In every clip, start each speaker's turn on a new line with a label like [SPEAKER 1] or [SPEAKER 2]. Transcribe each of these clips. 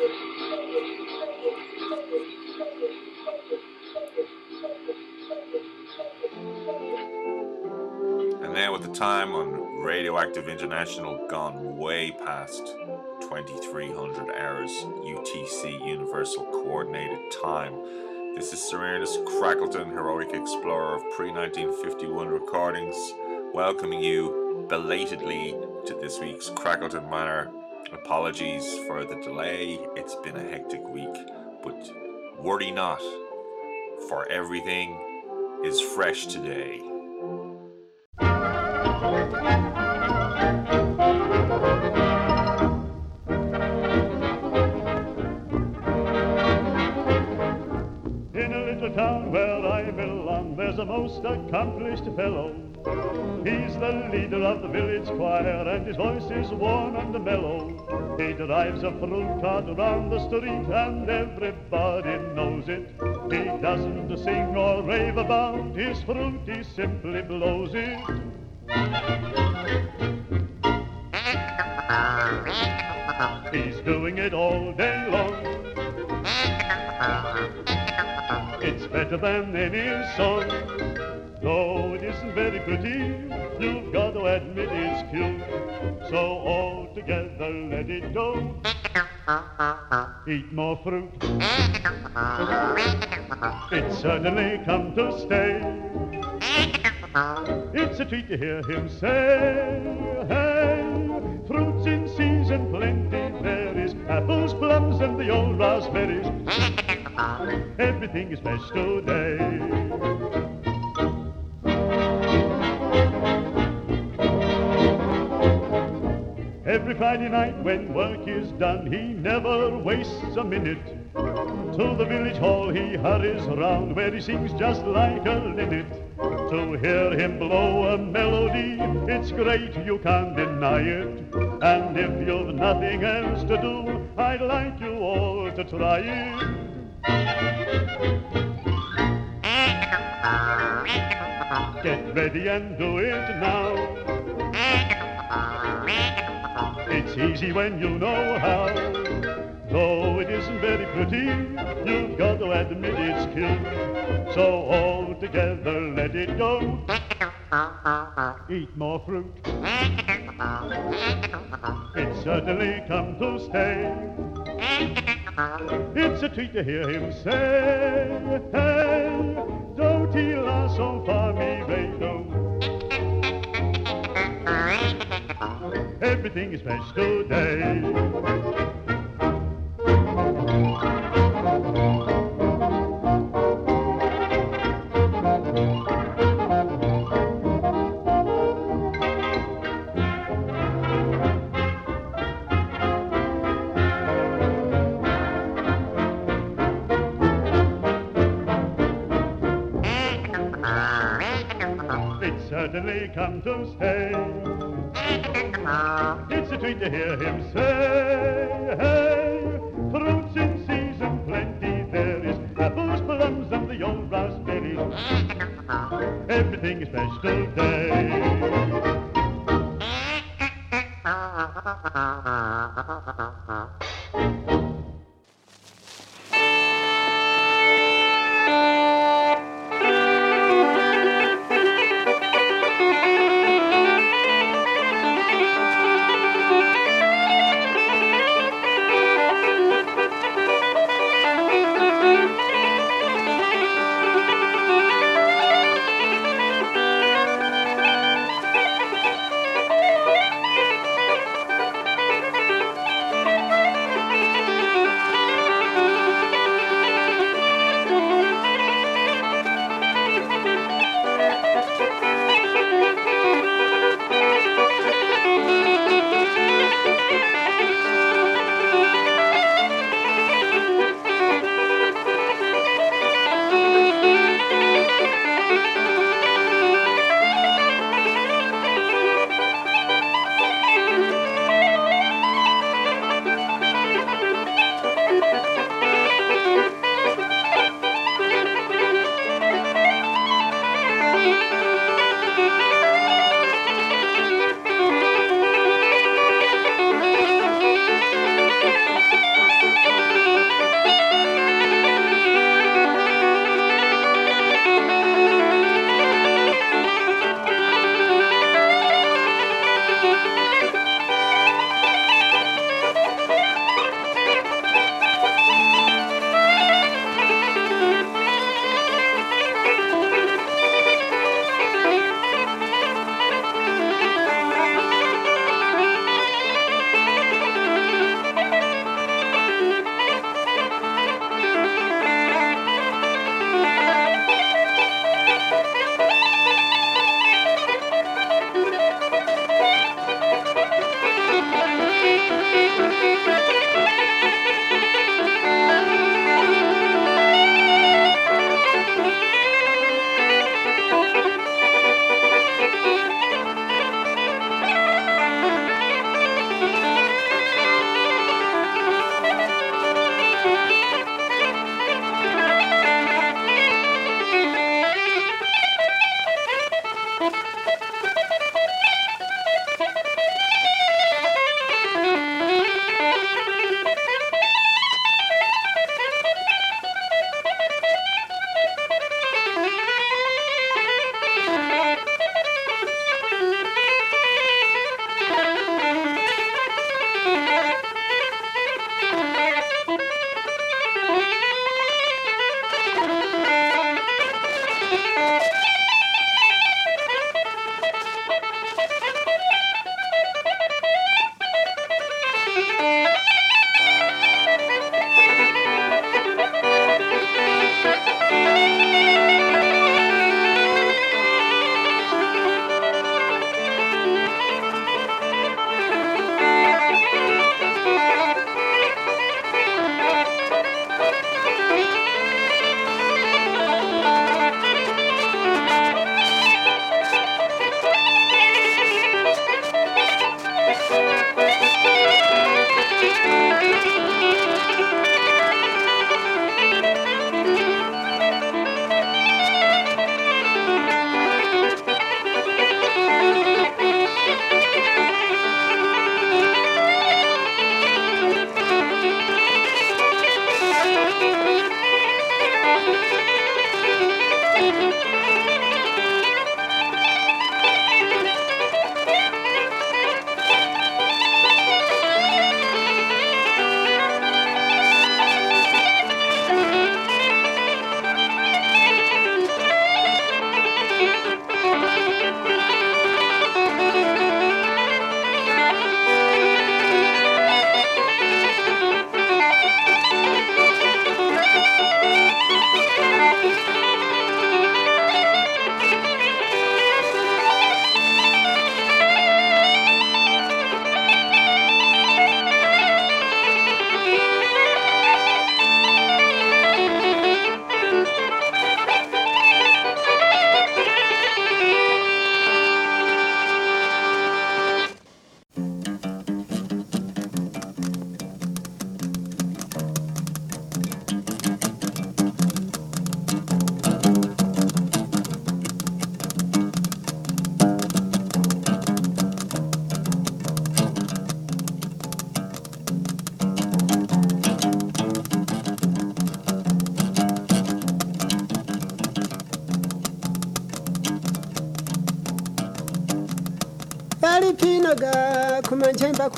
[SPEAKER 1] And now, with the time on Radioactive International gone way past 2300 hours UTC Universal Coordinated Time, this is Sir Ernest Crackleton, heroic explorer of pre 1951 recordings, welcoming you belatedly to this week's Crackleton Manor. Apologies for the delay, it's been a hectic week, but worry not, for everything is fresh today.
[SPEAKER 2] In a little town where I belong, there's a most accomplished fellow. He's the leader of the village choir, and his voice is warm and mellow. He drives a fruit cart around the street, and everybody knows it. He doesn't sing or rave about his fruit, he simply blows it. He's doing it all day long. It's better than any song. Though it isn't very pretty, you've got to admit it's cute. So all together let it go. Eat more fruit. It's certainly come to stay. It's a treat to hear him say, hey, fruits in season plenty there is, apples, plums, and the old raspberries. Everything is fresh today. Every Friday night when work is done, he never wastes a minute. To the village hall he hurries round where he sings just like a linnet. To hear him blow a melody, it's great, you can't deny it. And if you've nothing else to do, I'd like you all to try it. Get ready and do it now. It's easy when you know how. Though it isn't very pretty, you've got to admit it's cute. So all together let it go. Eat more fruit. It's certainly come to stay. It's a treat to hear him say, hey, don't he laugh so far, me radio. Everything is fresh today. where they come to stay? It's a treat to hear him say, hey, fruits in season plenty there is, apples, plums, and the old raspberries. Everything is special today.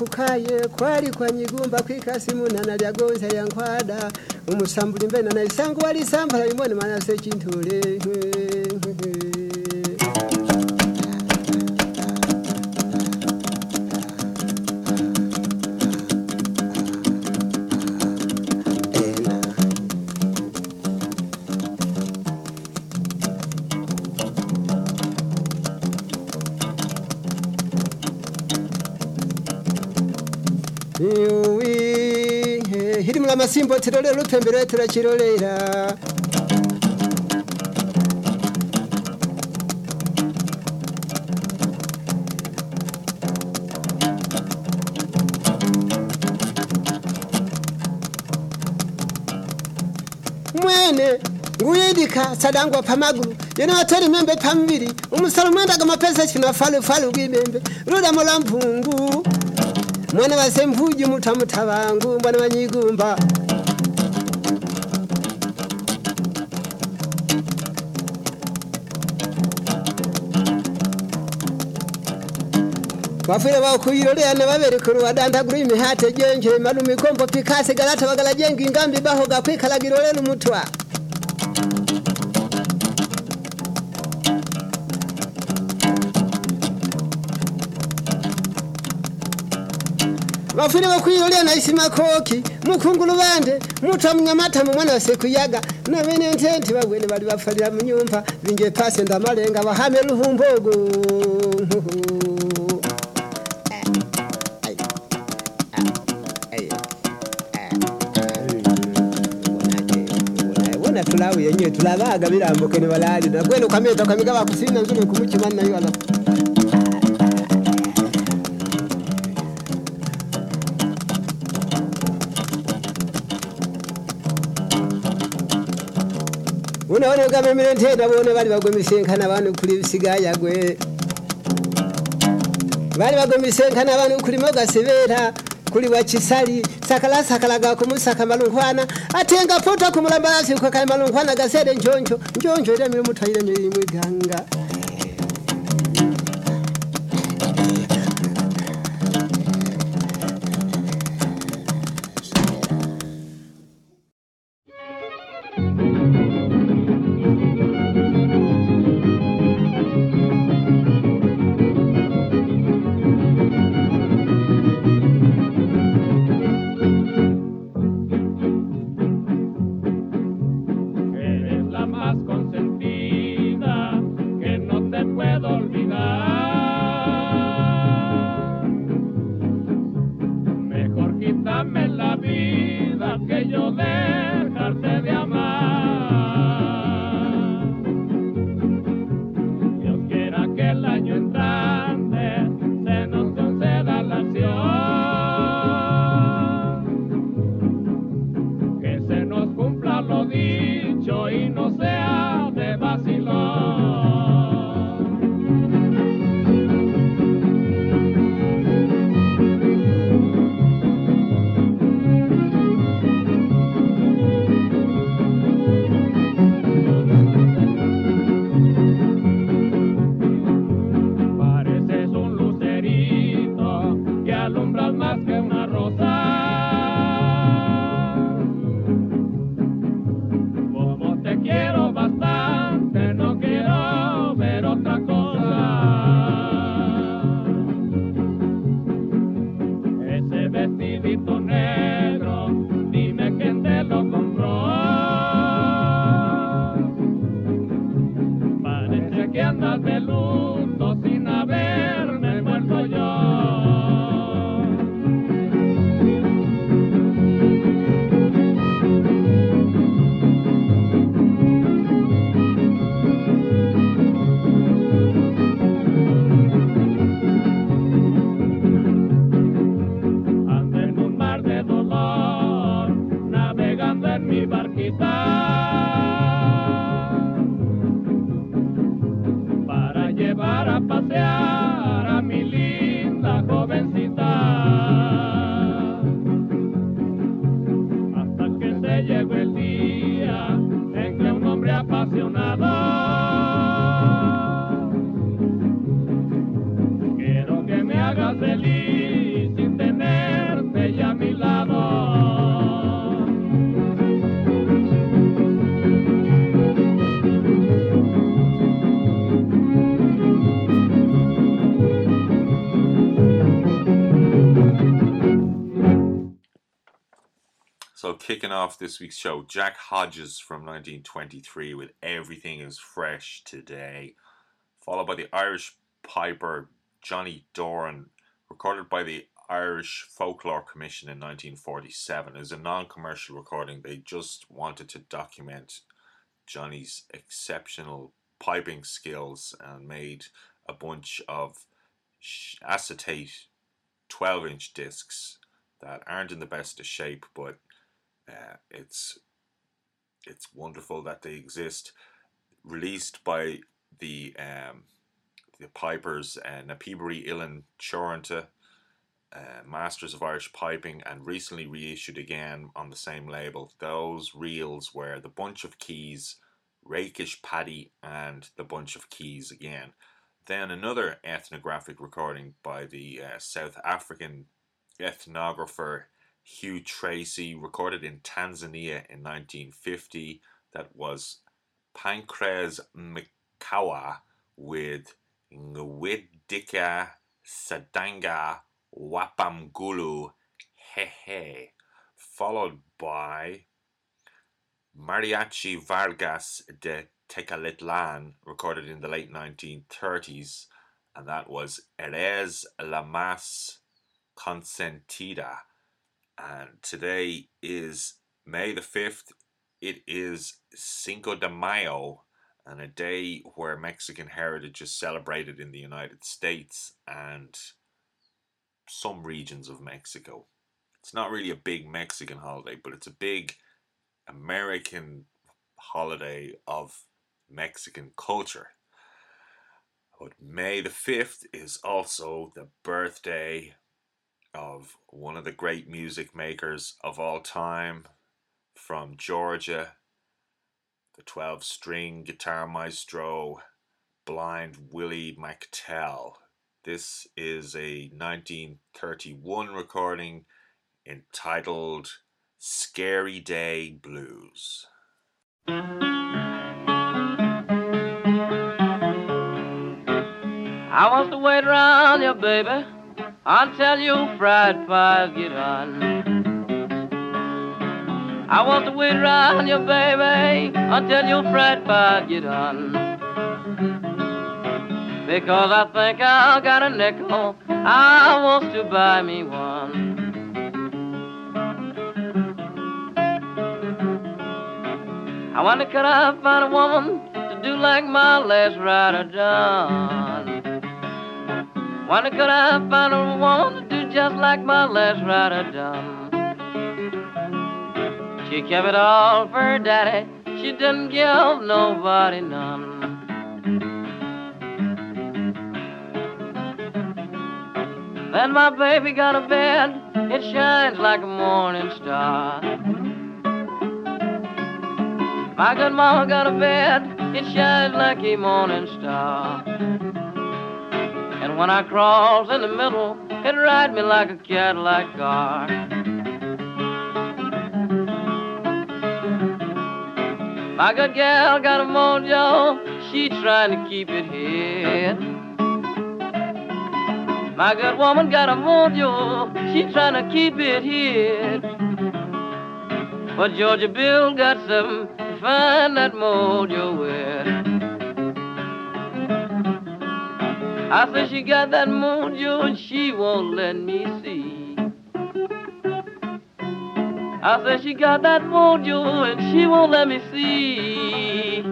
[SPEAKER 3] Kukaye kwali kwa nyigumba kwikasi munana lya gonza ya nkwada. Umusambuli mbena na isangu walisambala limone manase chintule simbo tirole lupembera tirachiroleira mwene nguyidika sadangwa pamagulu yene watoli membe pamviri umusala mwendaga mapesa chino falufalu gwibembe ludamo la mphungu mwana vasemvuji muthamutha vangu mbwana vanyigumba Wafire wao kuyirorea ne baberekuru badantagura imihate genje malumi kombo pikase galata bagalajenga ingambi baho gakwikalagira no mutwa. Bafune bakwirolia na isima koki mukungulu bande mutamwe amata mu mwana wase kuyaga na bene ntente babwene bali bafalira mu nyumba binge pase ndamalenga bahame luhumbogo babaga birambuke nibalalira gwene ukameta ukamiga bakusinda nzuri kumukimani na yo ala unaone ukamemire ntenda bone bali bagwemisenkana abantu kuli bisigaya gwe bali bagwemisenkana abantu kuli mogasibera kuli wakisali sakala sakala gakumusaka malunkhwana atenga pota kumulambalasi kwakaye malunkhwana gasere njonjo. Njonjo mili muthaile milimwiganga
[SPEAKER 4] Eres
[SPEAKER 1] kicking off this week's show, Jack Hodges from 1923 with Everything is Fresh Today, followed by the Irish piper Johnny Doran, recorded by the Irish Folklore Commission in 1947. It was a non commercial recording. They just wanted to document Johnny's exceptional piping skills and made a bunch of acetate 12 inch discs that aren't in the best of shape, but uh, it's it's wonderful that they exist. Released by the um, the Pipers uh, Píobairí Uilleann Choranta, uh, Masters of Irish Piping, and recently reissued again on the same label. Those reels were the Bunch of Keys, Rakish Paddy, and the Bunch of Keys again. Then another ethnographic recording by the uh, South African ethnographer Hugh Tracey, recorded in Tanzania in 1950. That was Pancras Mkawa with Ngwidika Sadanga Wapamgulu Hehe, followed by Mariachi Vargas de Tecalitlan, recorded in the late 1930s, and that was Eres la Mas Consentida and today is May the 5th. It is Cinco de Mayo, and a day where Mexican heritage is celebrated in the United States and some regions of Mexico. It's not really a big Mexican holiday, but it's a big American holiday of Mexican culture. But May the 5th is also the birthday of one of the great music makers of all time from Georgia, the 12 string guitar maestro, Blind Willie McTell. This is a 1931 recording entitled Scary Day Blues.
[SPEAKER 5] I want to wait around you, baby until you fried pies get on. I want to wait around you, baby, until your fried pies get on. Because I think I got a nickel, I want to buy me one. I wonder could I find a woman to do like my last rider done. Wonder could I find a woman to do just like my last rider done? She kept it all for her daddy. She didn't give nobody none. Then my baby got a bed. It shines like a morning star. My good mama got a bed. It shines like a morning star. And when I cross in the middle, it ride me like a Cadillac car. My good gal got a mojo, she trying to keep it hid. My good woman got a mojo, she trying to keep it hid. But Georgia Bill got some to find that mojo with. I said she got that mojo and she won't let me see. I said she got that mojo and she won't let me see.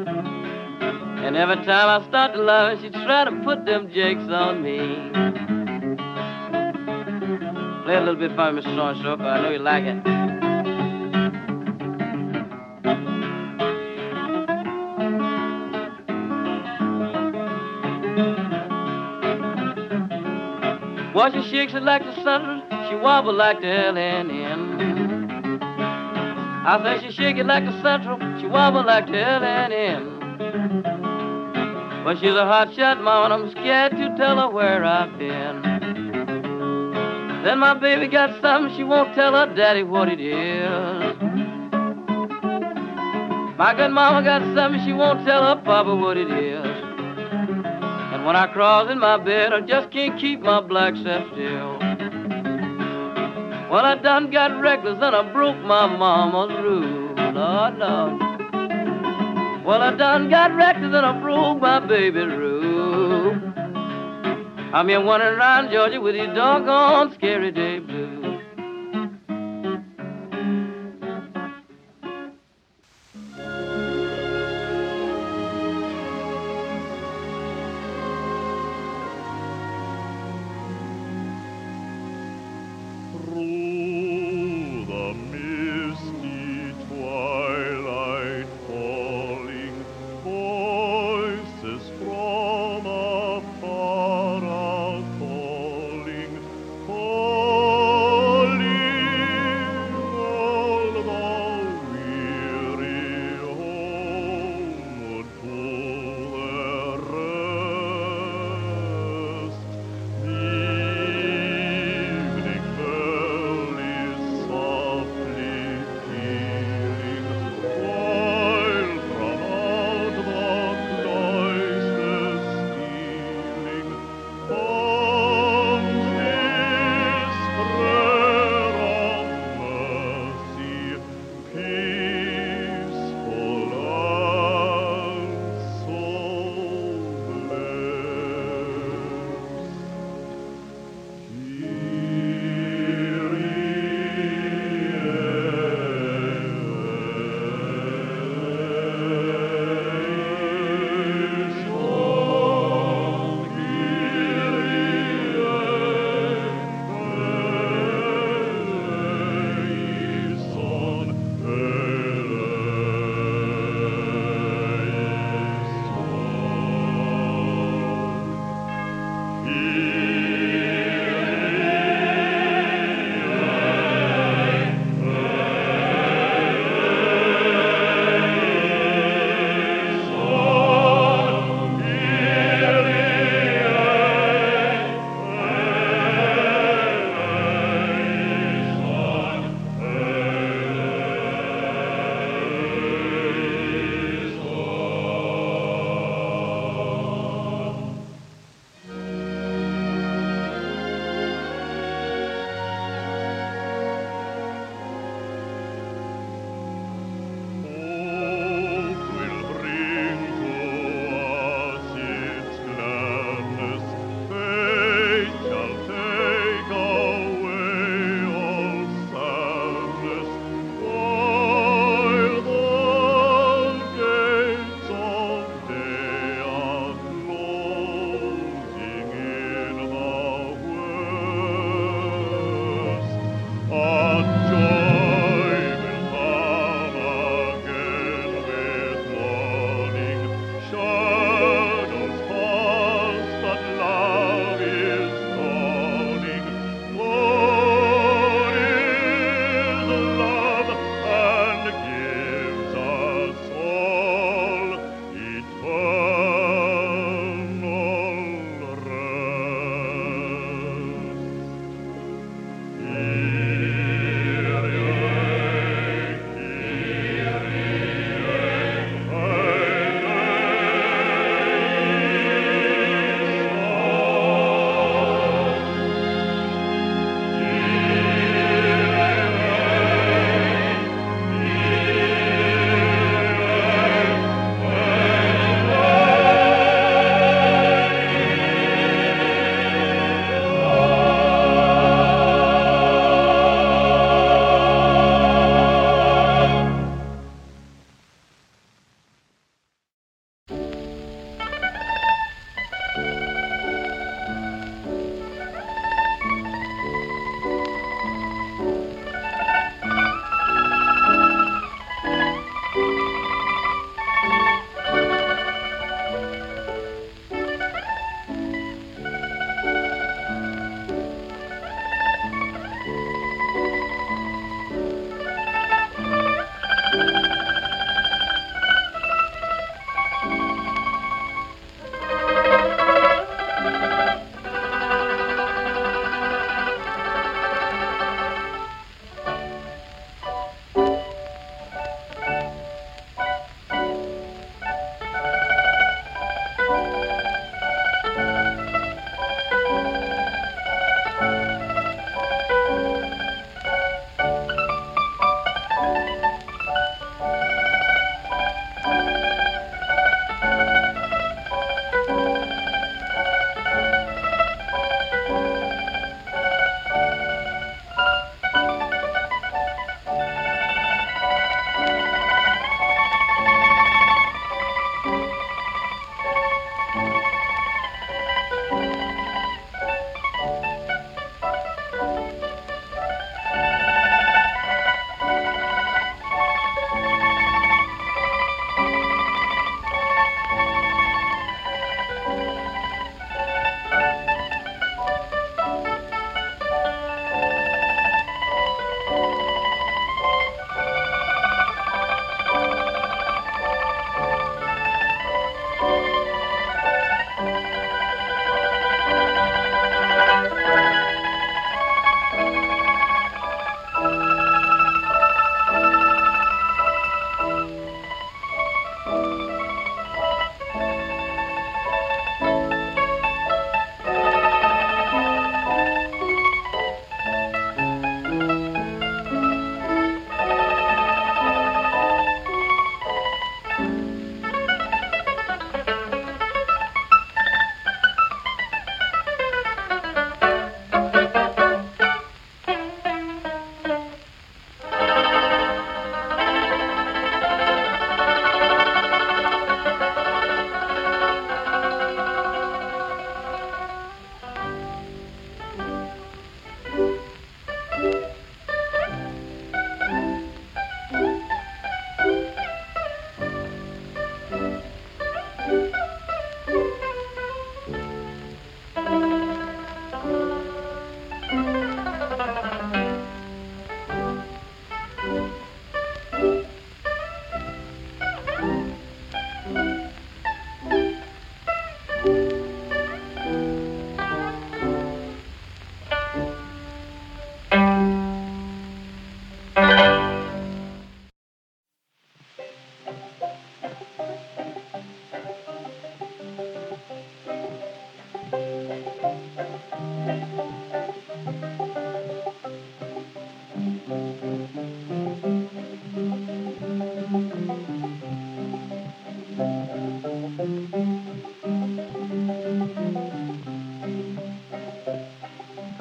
[SPEAKER 5] And every time I start to love her, she try to put them jakes on me. Play a little bit for me, Mr. So I know you like it. Well, she shakes it like the sun, she wobble like the L&N. I say she shake it like the central, she wobble like the L&N. But she's a hot shot mama, and I'm scared to tell her where I've been. Then my baby got something, she won't tell her daddy what it is. My good mama got something, she won't tell her papa what it is. When I cross in my bed, I just can't keep my black set still.
[SPEAKER 2] Well, I done got reckless and I broke my mama's rule. Lord, Lord. Well, I done got reckless and I broke my baby's rule. I'm here wandering around Georgia with these doggone scary day blues.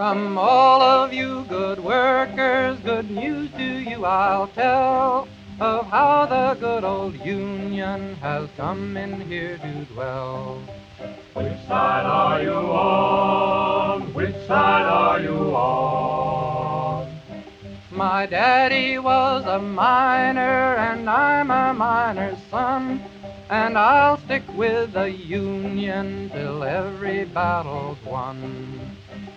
[SPEAKER 6] Come, all of you good workers, good news to you I'll tell of how the good old Union has come in here to dwell.
[SPEAKER 7] Which side are you on? Which side are you on?
[SPEAKER 6] My daddy was a miner, and I'm a miner's son. And I'll stick with the Union till every battle's won.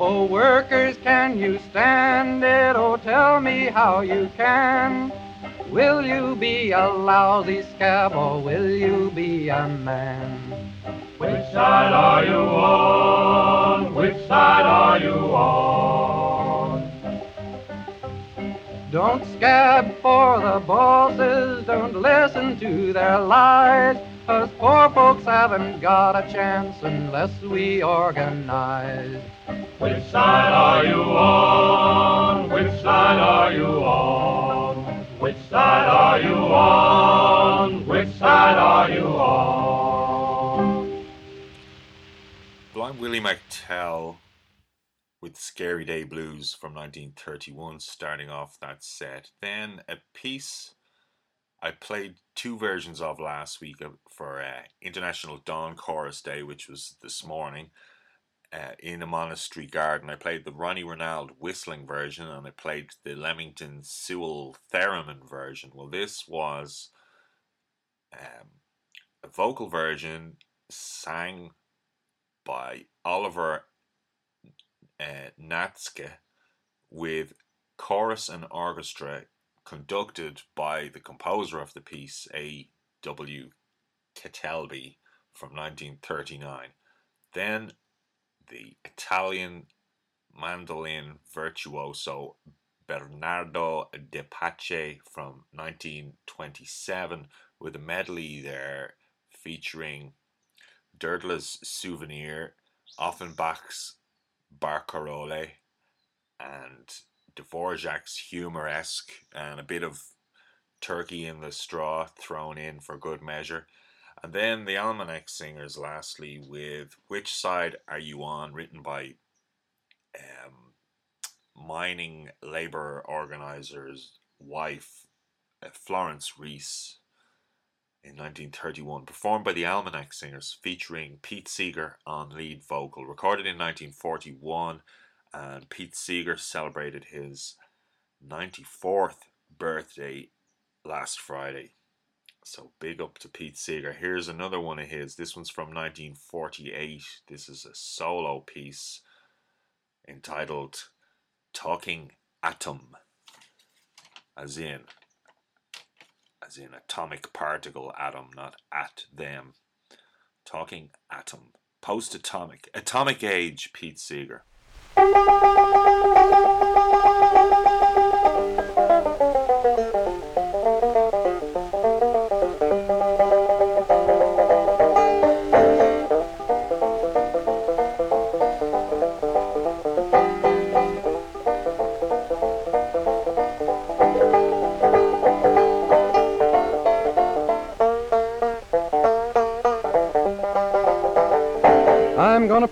[SPEAKER 6] Oh, workers, can you stand it? Oh, tell me how you can. Will you be a lousy scab or will you be a man?
[SPEAKER 7] Which side are you on? Which side are you on?
[SPEAKER 6] Don't scab for the bosses, don't listen to their lies. Us poor folks haven't got a chance unless we organize.
[SPEAKER 7] Which side are you on? Which side are you on? Which side are you on? Which side are you on?
[SPEAKER 1] Blind Willie McTell with Scary Day Blues from 1931 starting off that set. Then a piece I played two versions of last week for uh, International Dawn Chorus Day, which was this morning uh, in a monastery garden. I played the Ronnie Ronalde whistling version and I played the Leamington Sewell theremin version. Well, this was um, a vocal version sang by Oliver uh, Natske with chorus and orchestra conducted by the composer of the piece, A.W. Ketèlbey, from 1939. Then the Italian mandolin virtuoso Bernardo de Pace from 1927 with a medley there featuring Drdla's Souvenir, Offenbach's Barcarolle, and Dvorak's humoresque, and a bit of turkey in the straw thrown in for good measure. And then the Almanac Singers, lastly, with Which Side Are You On, written by um, mining labour organizer's wife, uh, Florence Reece, in 1931, performed by the Almanac Singers, featuring Pete Seeger on lead vocal. Recorded in 1941, and Pete Seeger celebrated his 94th birthday last Friday. So big up to Pete Seeger. Here's another one of his. This one's from 1948. This is a solo piece entitled Talking Atom. As in as in atomic particle atom, not at them. Talking atom. Post atomic. Atomic age, Pete Seeger.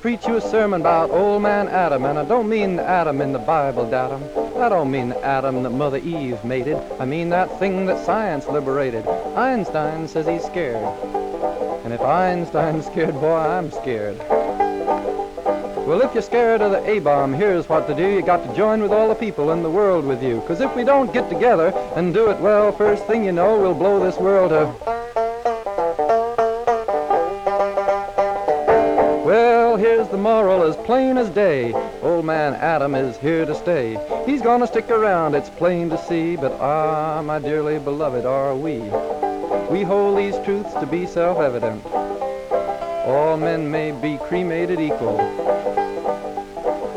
[SPEAKER 6] Preach you a sermon about old man Adam, and I don't mean Adam in the Bible, Dadam. I don't mean Adam that Mother Eve mated. I mean that thing that science liberated. Einstein says he's scared. And if Einstein's scared, boy, I'm scared. Well, if you're scared of the A-bomb, here's what to do. You got to join with all the people in the world with you. Cause if we don't get together and do it well, first thing you know, we'll blow this world to... moral as plain as day. Old man Adam is here to stay. He's gonna stick around, it's plain to see. But ah, my dearly beloved, are we? We hold these truths to be self-evident. All men may be cremated equal.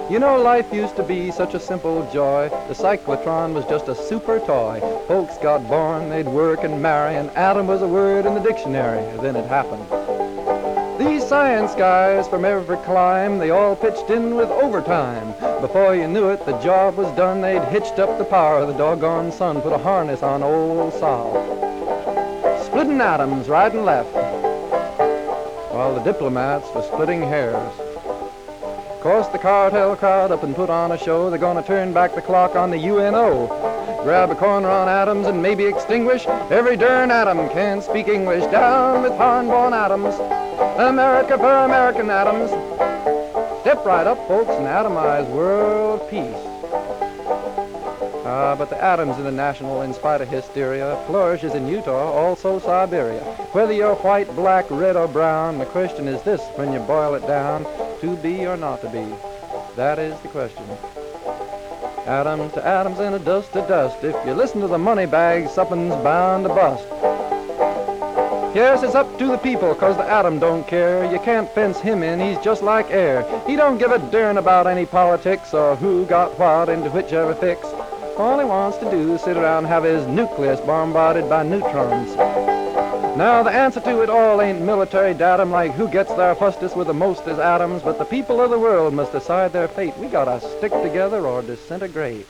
[SPEAKER 2] You know, life used to be such a simple joy. The cyclotron was just a super toy. Folks got born, they'd work and marry, and Adam was a word in the dictionary. Then it happened. Science guys from every clime, they all pitched in with overtime. Before you knew it, the job was done. They'd hitched up the power of the doggone sun, put a harness on old Sol. Splitting atoms right and left, while the diplomats were splitting hairs. Course the cartel crowd up and put on a show. They're gonna turn back the clock on the UNO. Grab a corner on atoms and maybe extinguish every darn atom Can't speak English. Down with foreign-born atoms. America for American atoms. Step right up, folks, and atomize world peace. Ah, but the atoms in the national, in spite of hysteria, flourishes in Utah, also Siberia. Whether you're white, black, red, or brown, the question is this when you boil it down to be or not to be? That is the question. Atoms to atoms and a dust to dust. If you listen to the money bag, something's bound to bust. Yes, it's up to the people, 'cause the atom don't care. You can't fence him in, he's just like air. He don't give a darn about any politics or who got what into whichever fix. All he wants to do is sit around and have his nucleus bombarded by neutrons. Now, the answer to it all ain't military datum like who gets there fastest with the most as atoms, but the people of the world must decide their fate. We gotta stick together or disintegrate.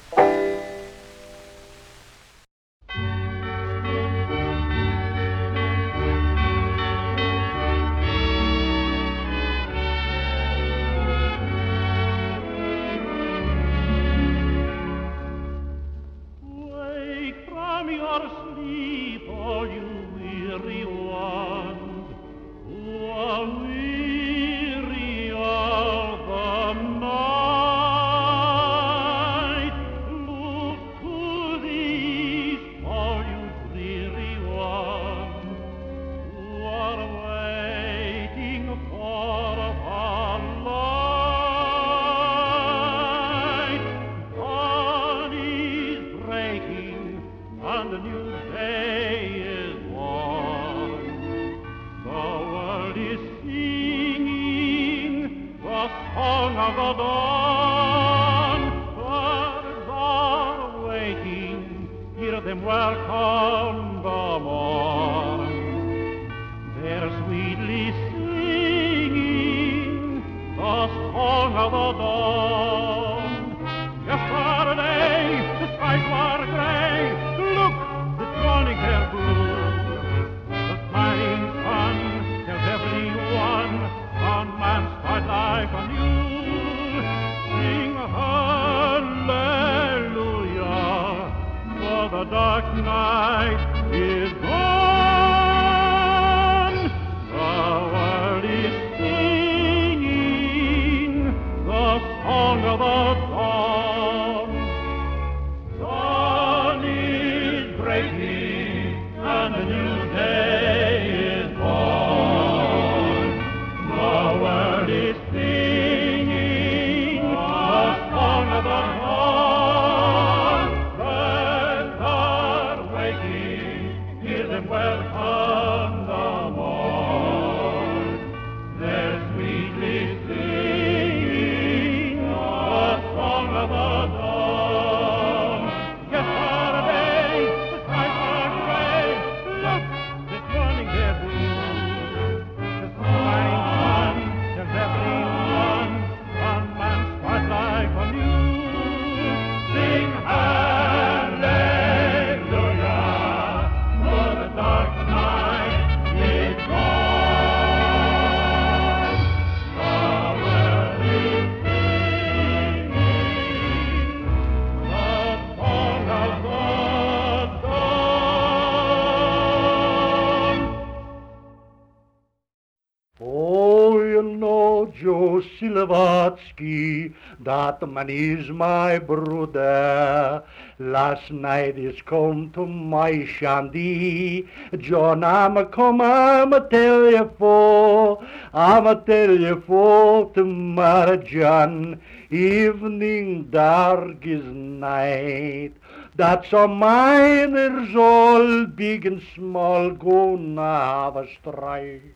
[SPEAKER 8] That man is my brother. Last night is come to my shandy. John, I'm a come, I'm a tell you for, I'm a tell you for tomorrow, John. Evening dark is night. That's a miners all big and small gonna have a strike.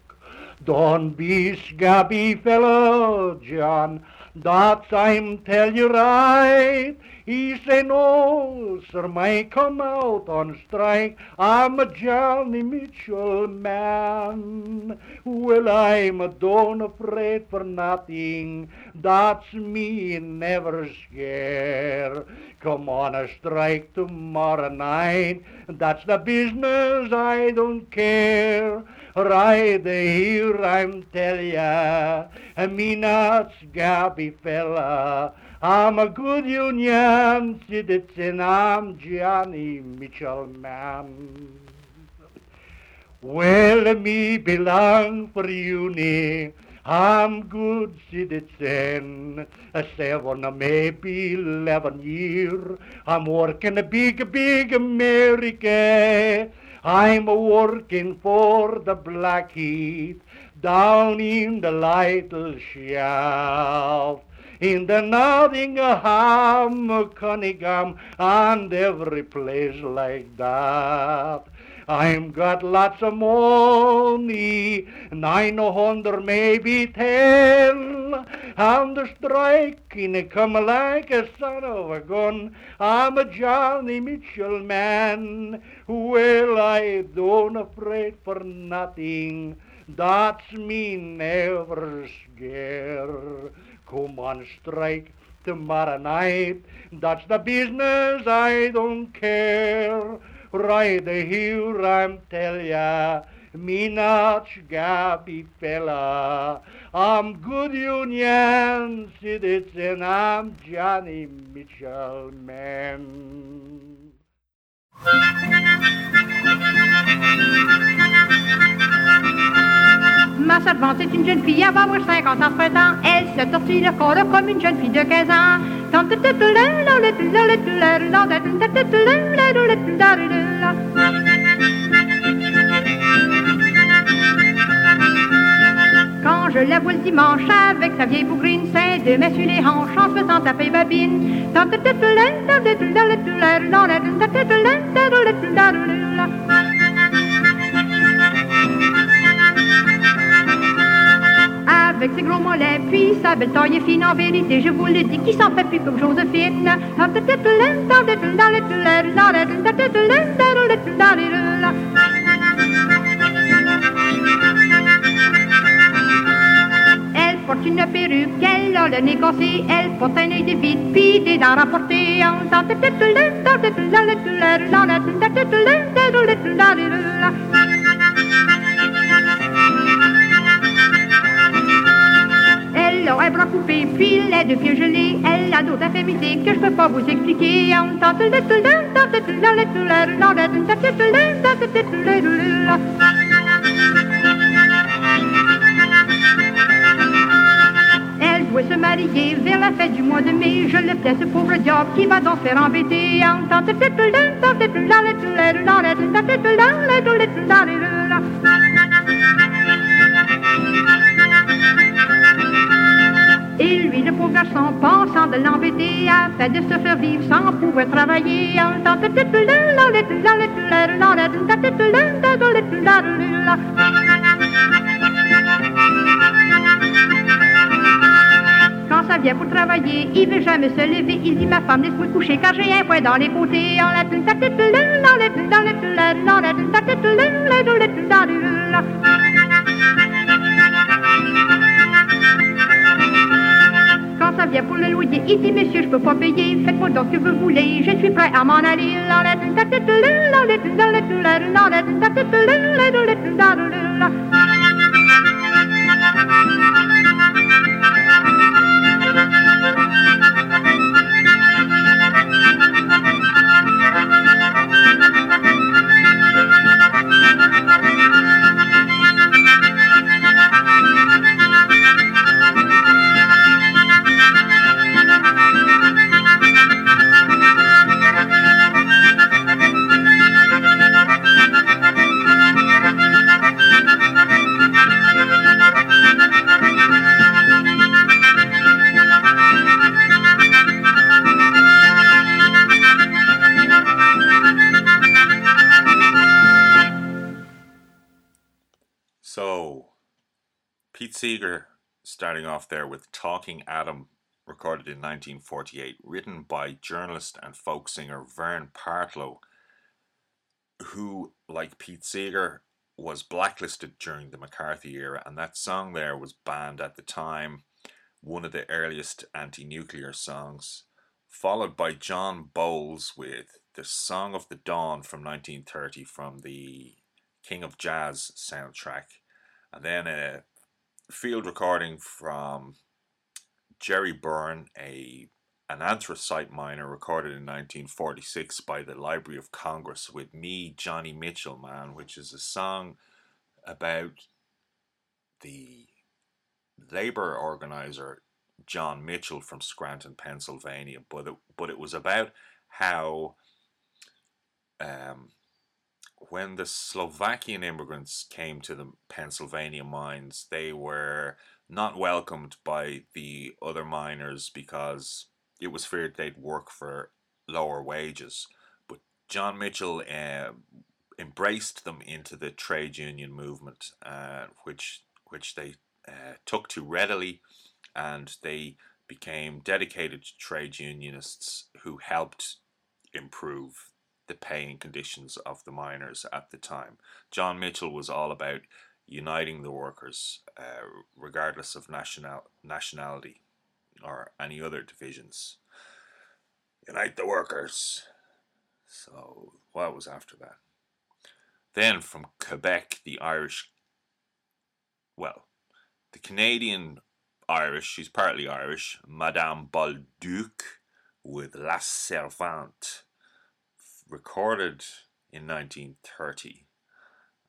[SPEAKER 8] Don't be scabby fellow, John. That's I'm tell you right. He say no, sir, may come out on strike. I'm a Johnny Mitchell man. Well, I'm a don't afraid for nothing. That's me never scare. Come on a strike tomorrow night. That's the business I don't care. Right here I'm tell ya, me not scabby fella. I'm a good union citizen, I'm Johnny Mitchell man. Well, me belong for uni. I'm good citizen, seven, maybe eleven year. I'm working a big, big America. I'm working for the Blackheath down in the little shaft. In the Nottingham, Cunningham, and every place like that. I'm got lots of money, nine hundred, maybe ten. And the striking come like a son of a gun. I'm a Johnny Mitchell man. Well, I don't afraid for nothing. That's me never scare. Come on, strike tomorrow night. That's the business, I don't care. Right here I'm tell ya, me not gabby fella. I'm good Union citizen, I'm Johnny Mitchell man.
[SPEAKER 9] Ma servante est une jeune fille, avoir 50 ans. Elle se tortille le corps comme une jeune fille de 15 ans. Quand je la vois le dimanche avec sa vieille bougrine, c'est de sur les hanches en se faisant taper babine. Avec ses gros mollets, puis sa belle taille fine, en vérité, je vous le dis, qui s'en fait plus comme Joséphine. Elle porte une perruque, elle a le nez cassé, elle porte un œil de vide, puis des dents rapportées. Elle a un bras coupé, puis les deux pieds gelés. Elle a d'autres infirmités que je peux pas vous expliquer. Elle doit se marier vers la fête du mois de mai. Je le plains, ce pauvre diable qui va donc faire embêter. Garçon, pensant de l'embêter, afin de se faire vivre sans pouvoir travailler. Quand ça vient pour travailler, il veut jamais se lever. Il dit ma femme laisse-moi coucher car j'ai un point dans les côtés. Ça vient pour le loyer, il dit monsieur je peux pas payer. Faites-moi donc ce que vous voulez, je suis prêt à m'en aller.
[SPEAKER 1] Off there with Talking Atom recorded in 1948, written by journalist and folk singer Vern Partlow, who, like Pete Seeger, was blacklisted during the McCarthy era, and that song there was banned at the time, one of the earliest anti nuclear songs, followed by John Boles with the Song of the Dawn from 1930 from the King of Jazz soundtrack, and then a field recording from Jerry Byrne, a an anthracite miner recorded in 1946 by the Library of Congress with me, Johnny Mitchell, man, which is a song about the labor organizer John Mitchell from Scranton, Pennsylvania. But it, but it was about how um, when the Slovakian immigrants came to the Pennsylvania mines, they were not welcomed by the other miners because it was feared they'd work for lower wages. But John Mitchell uh, embraced them into the trade union movement, uh, which which they uh, took to readily, and they became dedicated trade unionists who helped improve the paying conditions of the miners at the time. John Mitchell was all about uniting the workers, uh, regardless of national nationality or any other divisions. Unite the workers. So what was after that? Then from Quebec, the Irish, well, the Canadian Irish, she's partly Irish, Madame Bolduc with La Servante, recorded in 1930.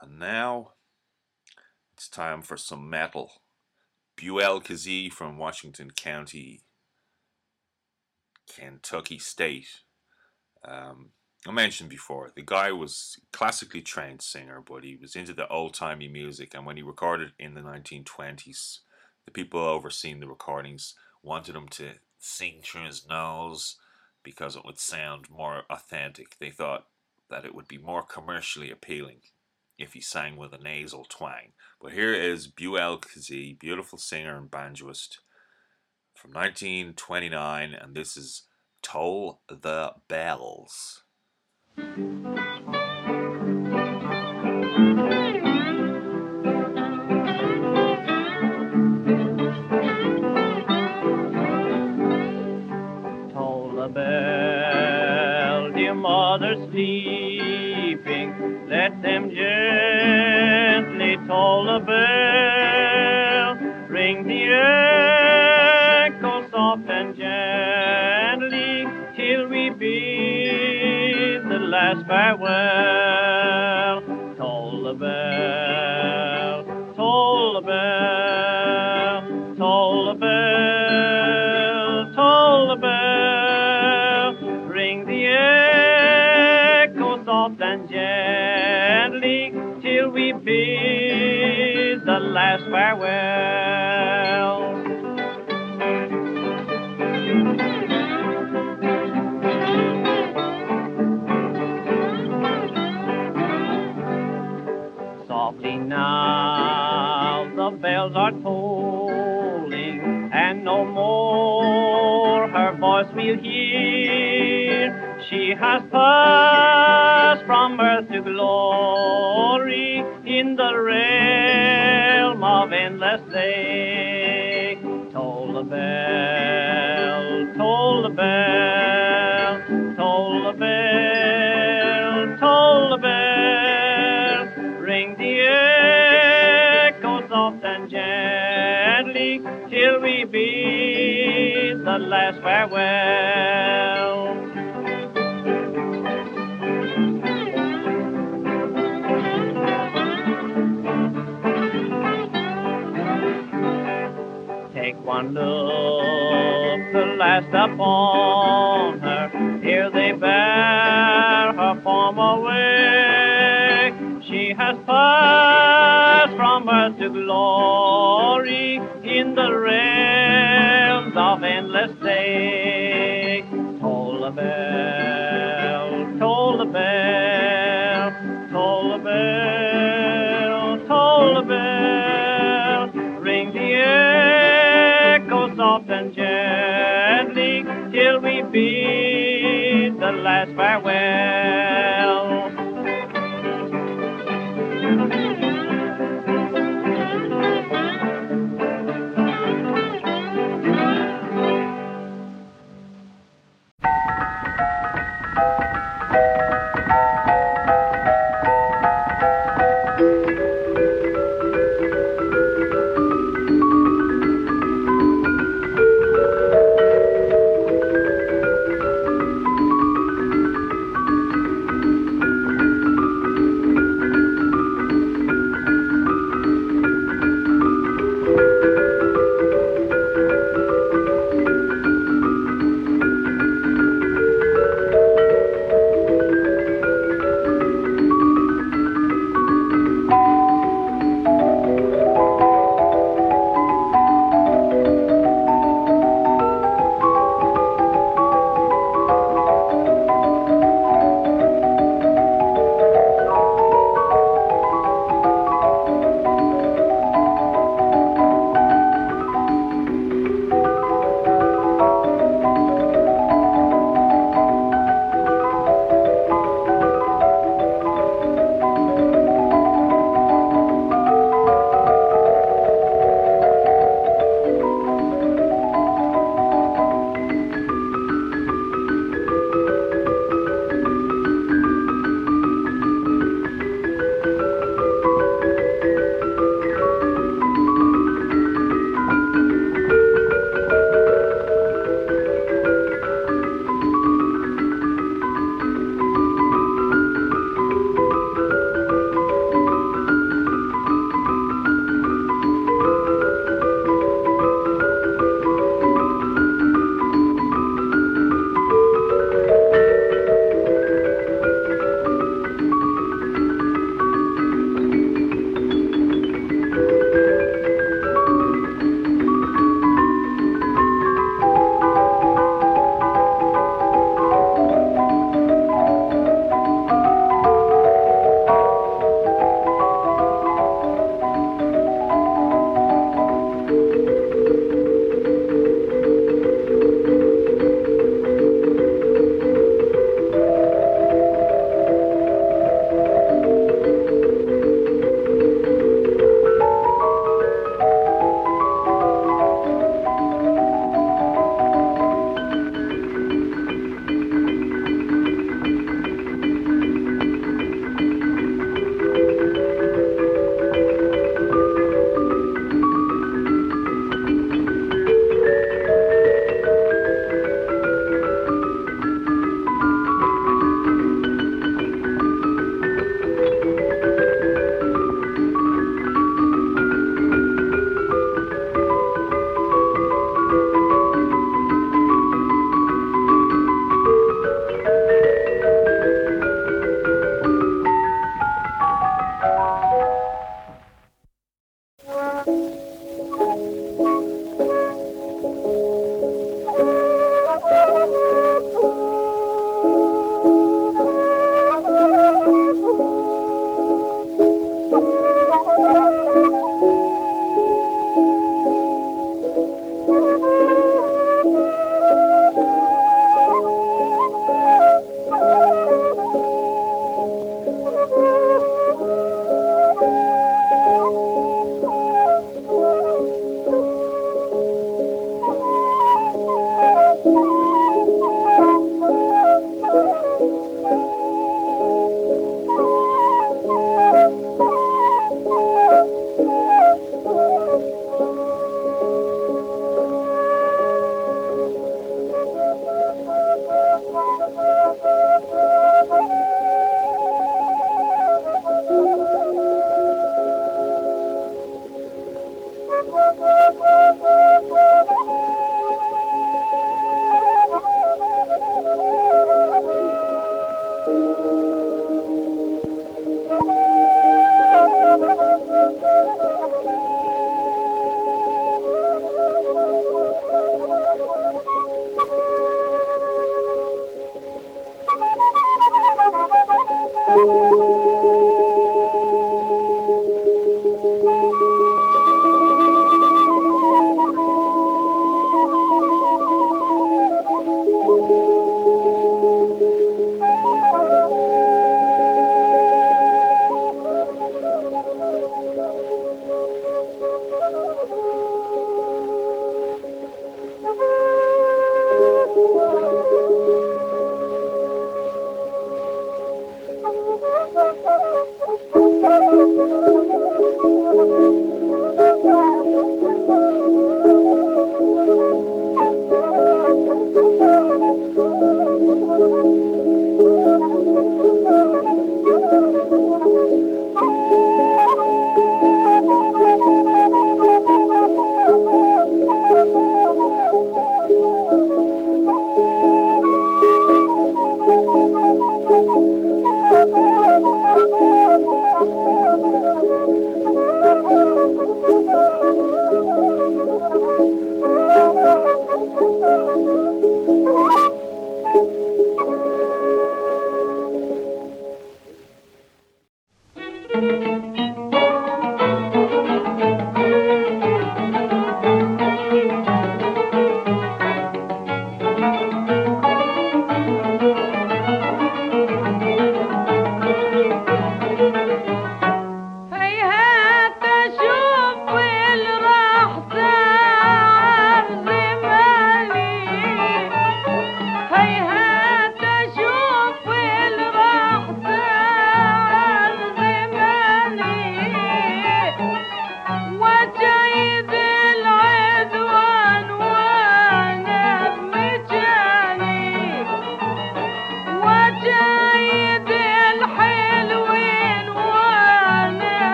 [SPEAKER 1] And now it's time for some metal. Buell Kazee from Washington County, Kentucky State. Um, I mentioned before, the guy was classically trained singer, but he was into the old timey music. And when he recorded in the 1920s, the people overseeing the recordings wanted him to sing through his nose because it would sound more authentic. They thought that it would be more commercially appealing if he sang with a nasal twang. But here is Buell Kazee, beautiful singer and banjoist from 1929, and this is Toll the Bells.
[SPEAKER 10] Sleeping, let them gently toll the bell, ring the echo soft and gently till we bid the last farewell. Toll the bell, farewell. Softly now the bells are tolling, and no more her voice we'll hear. She has passed last farewell. Take one look, the last upon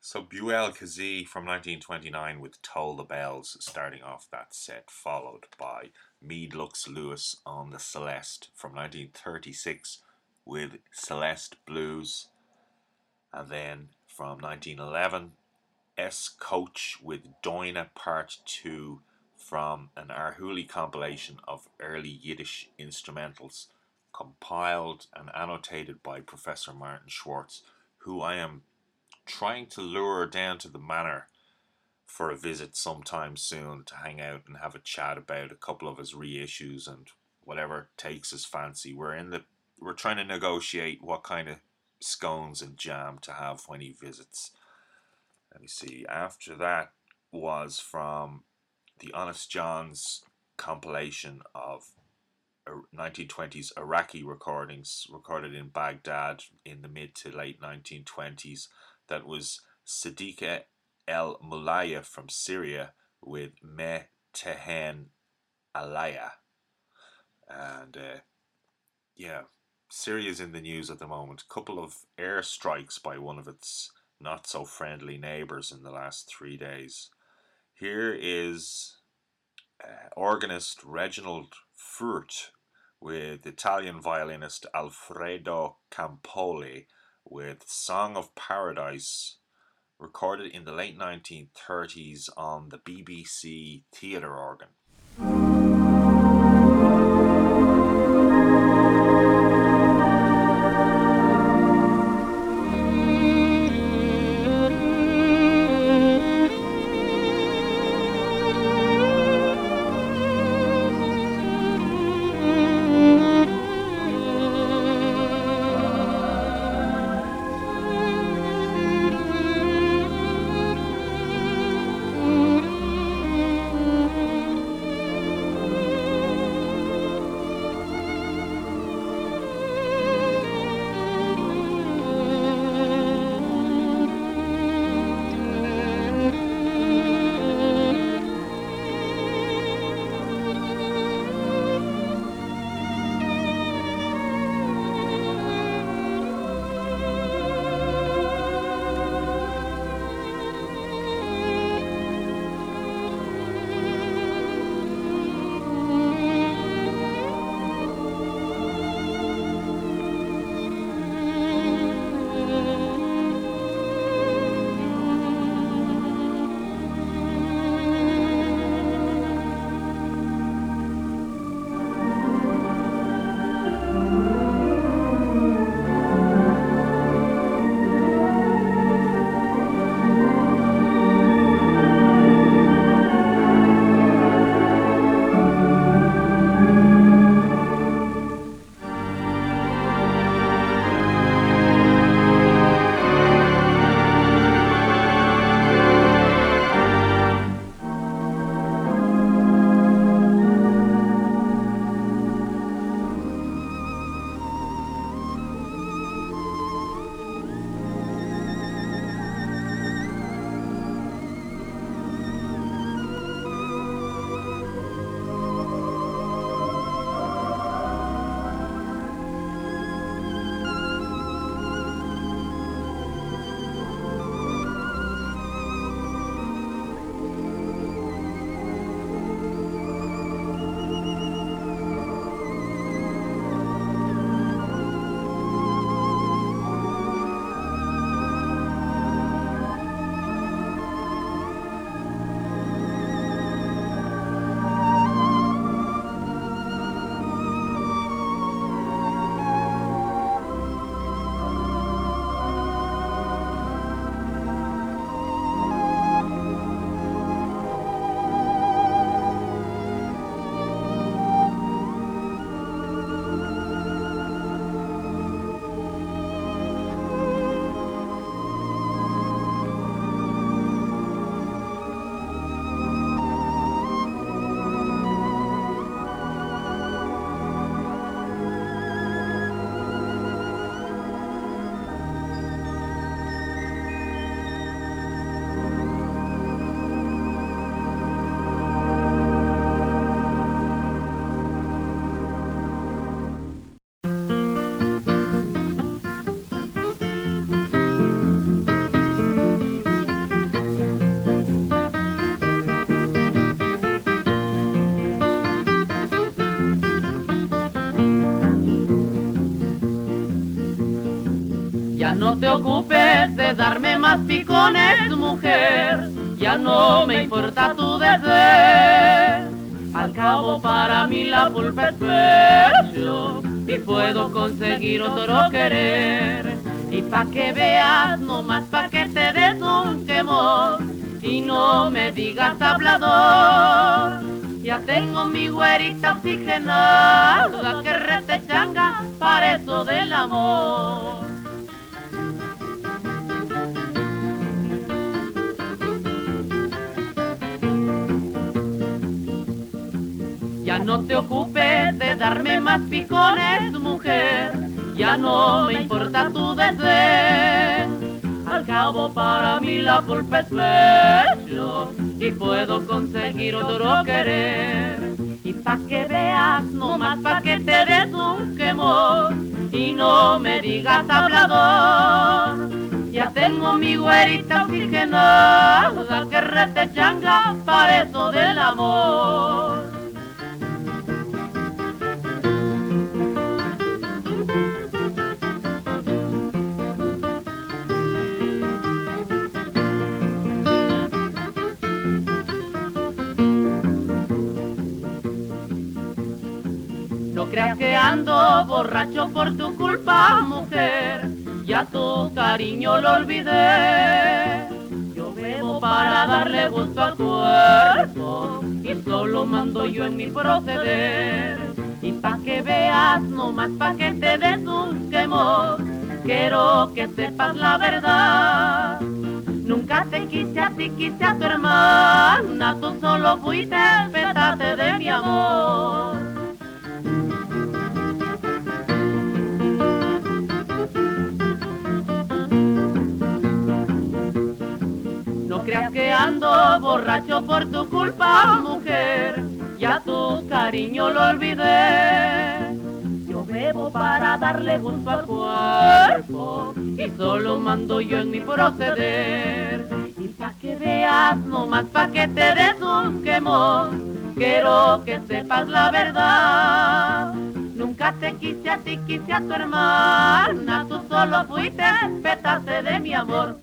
[SPEAKER 10] So Buell
[SPEAKER 1] Kazee from 1929 with Toll the Bells starting off that set, followed by Meade Lux Lewis on the Celeste from 1936 with Celeste Blues. And then from 1911, S. Coach with Doina Part 2 from an Arhoolie compilation of early Yiddish instrumentals compiled and annotated by Professor Martin Schwartz, who I am trying to lure down to the manor for a visit sometime soon to hang out and have a chat about a couple of his reissues and whatever takes his fancy. We're in the we're trying to negotiate what kind of scones and jam to have when he visits. Let me see. After that was from the Honest Johns compilation of 1920s Iraqi recordings recorded in Baghdad in the mid to late 1920s that was Sadiqa El Mulaya from Syria with Me Tehen Alaya. And uh, yeah, Syria's in the news at the moment. A couple of airstrikes by one of its not so friendly neighbours in the last three days. Here is uh, organist Reginald Foort with Italian violinist Alfredo Campoli with Song of Paradise, recorded in the late 1930s on the BBC theatre organ.
[SPEAKER 11] No te ocupes de darme más picones, mujer, ya no me importa tu deseo. Al cabo para mí la pulpa es pecho y puedo conseguir otro querer. Y pa' que veas, no más pa' que te des un quemón y no me digas hablador. Ya tengo mi güerita oxigenada que rete changa para eso del amor. No te ocupes de darme más picones, mujer, ya no me importa tu deseo. Al cabo para mí la culpa es pecho y puedo conseguir otro querer. Y pa' que veas, no más pa' que te des un quemón y no me digas hablador. Ya tengo mi güerita oxigenada que rete changa para eso del amor. Creas que ando borracho por tu culpa, mujer. Ya tu cariño lo olvidé. Yo bebo para darle gusto al cuerpo y solo mando yo en mi proceder. Y pa' que veas, no más pa' que te des quiero que sepas la verdad. Nunca te quise a ti, quise a tu hermana, tú solo fuiste el petate de mi amor. Ando borracho por tu culpa, mujer, ya tu cariño lo olvidé. Yo bebo para darle gusto al cuerpo y solo mando yo en mi proceder. Y pa' que veas, no más pa' que te des un quemón, quiero que sepas la verdad. Nunca te quise a ti, quise a tu hermana, tú solo fuiste el petate de mi amor.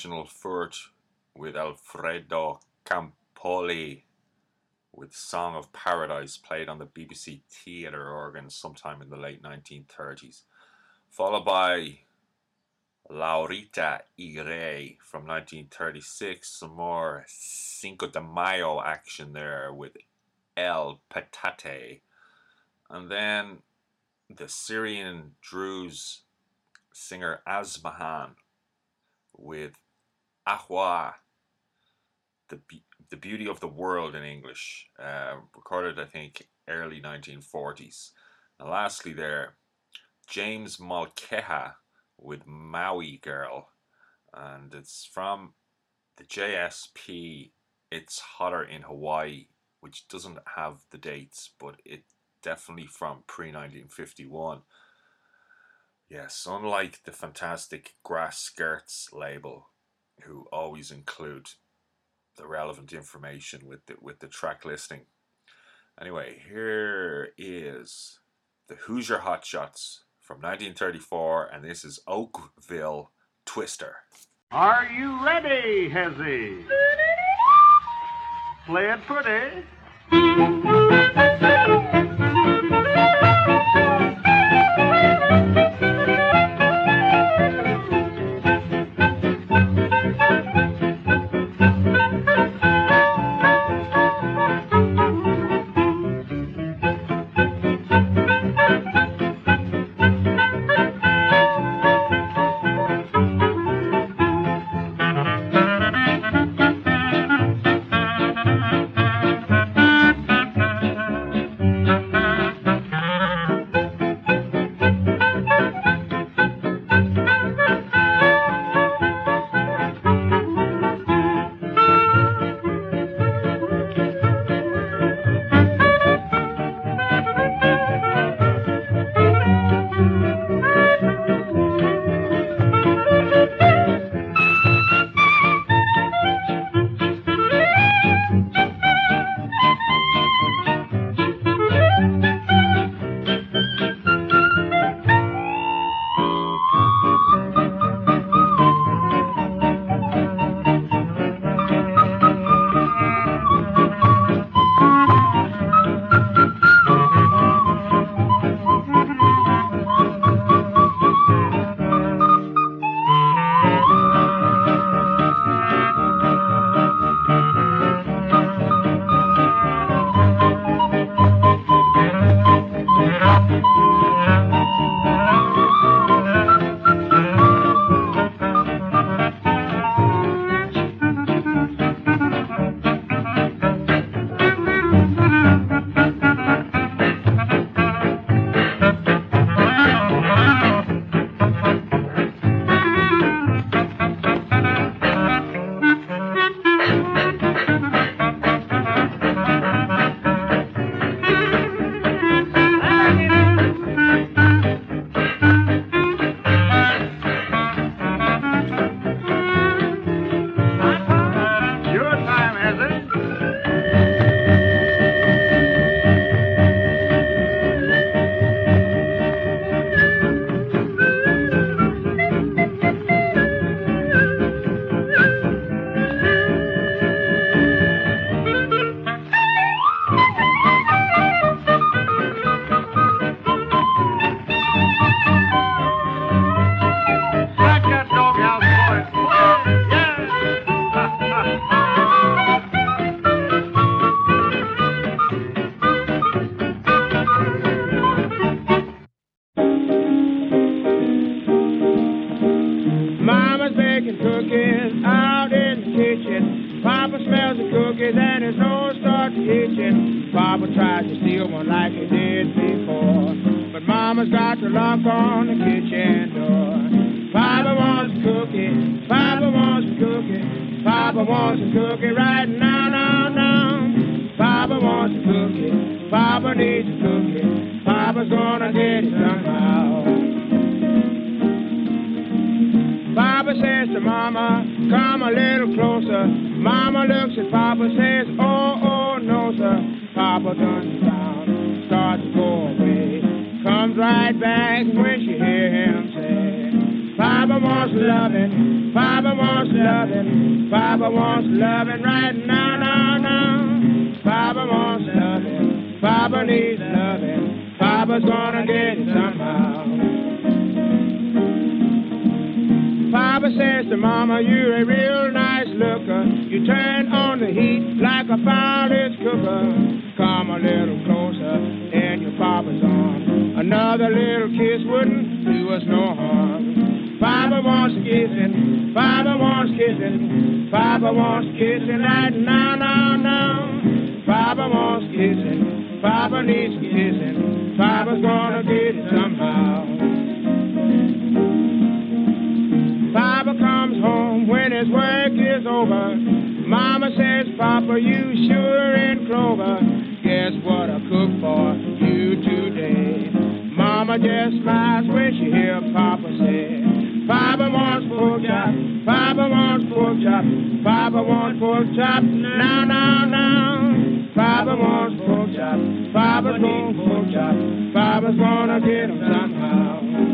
[SPEAKER 1] Reginald Foort with Alfredo Campoli with Song of Paradise played on the BBC theatre organ sometime in the late 1930s, followed by Laurita y Rey from 1936, some more Cinco de Mayo action there with El Patate, and then the Syrian Druze singer Asmahan with Ahwa, the, Be- the Beauty of the World in English, uh, recorded I think early 1940s. And lastly, there, James Mulcahy with Maui Girl, and it's from the JSP. It's hotter in Hawaii, which doesn't have the dates, but it definitely from pre 1951. Yes, unlike the fantastic Grass Skirts label, who always include the relevant information with the, with the track listing. Anyway, here is the Hoosier Hotshots from 1934, and this is Oakville Twister.
[SPEAKER 12] Are you ready, Hezzy? Play it pretty. Kissing, Papa's gonna get it somehow. Papa comes home when his work is over. Mama says, Papa, you sure in clover. Guess what I cooked for you today? Mama just smiles when she hear Papa say, Papa wants pork chop, Papa wants pork chop, Papa wants pork chop, now, now, now. Papa wants pork chop, Papa needs pork chop, Papa's gonna get 'em somehow.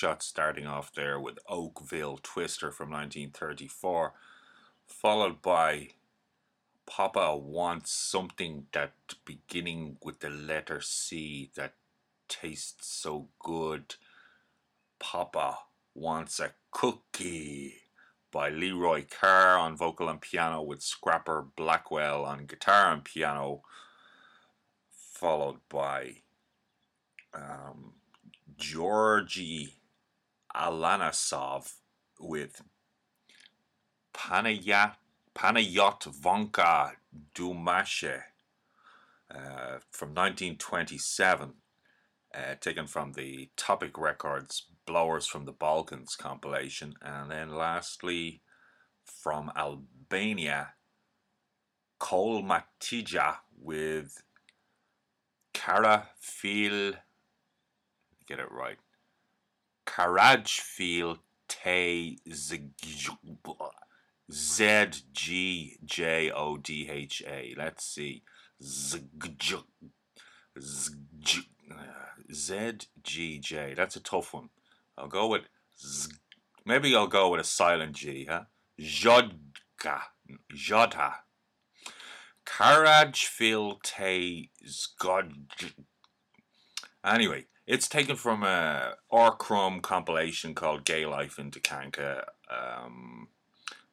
[SPEAKER 1] Shot starting off there with Oakville Twister from 1934, followed by Papa Wants Something That beginning with the letter C that tastes so good. Papa Wants a Cookie by Leroy Carr on vocal and piano with Scrapper Blackwell on guitar and piano, followed by um, Georgy Alanasov with Panayat Panayot Vonka Dumashe uh, from 1927, uh, taken from the Topic Records Blowers from the Balkans compilation. And then lastly, from Albania, Kol Matija with Kara Fil, get it right, Karajfil Te Z G J O D H A. Let's see. Z G J. That's a tough one. I'll go with Z. Maybe I'll go with a silent G, huh? Jodka. Jodha. Karajfil Zgod. Anyway, it's taken from a R. Crumb compilation called Gay Life in Takanka. Um,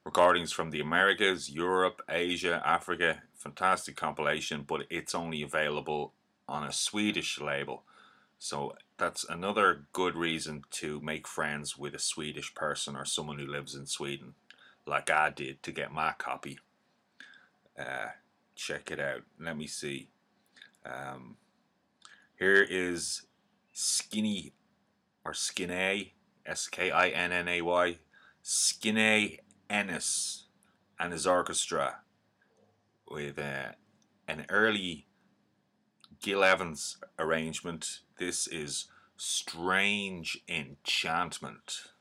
[SPEAKER 1] recordings from the Americas, Europe, Asia, Africa. Fantastic compilation, but it's only available on a Swedish label. So that's another good reason to make friends with a Swedish person or someone who lives in Sweden, like I did to get my copy. Uh, check it out. Let me see. Um, here is Skinny or Skinny, S K I N N A Y, Skinnay Ennis and his orchestra with uh, an early Gil Evans arrangement. This is Strange Enchantment.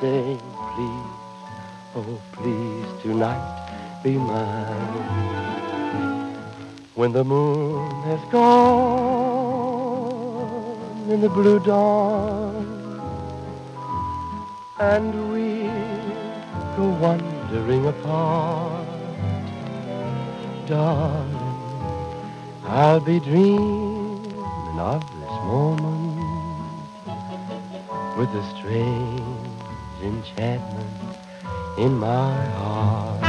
[SPEAKER 13] Saying, please, oh please, tonight be mine. When the moon has gone in the blue dawn, and we go wandering apart, darling, I'll be dreaming of this moment with a strange enchantment in my heart.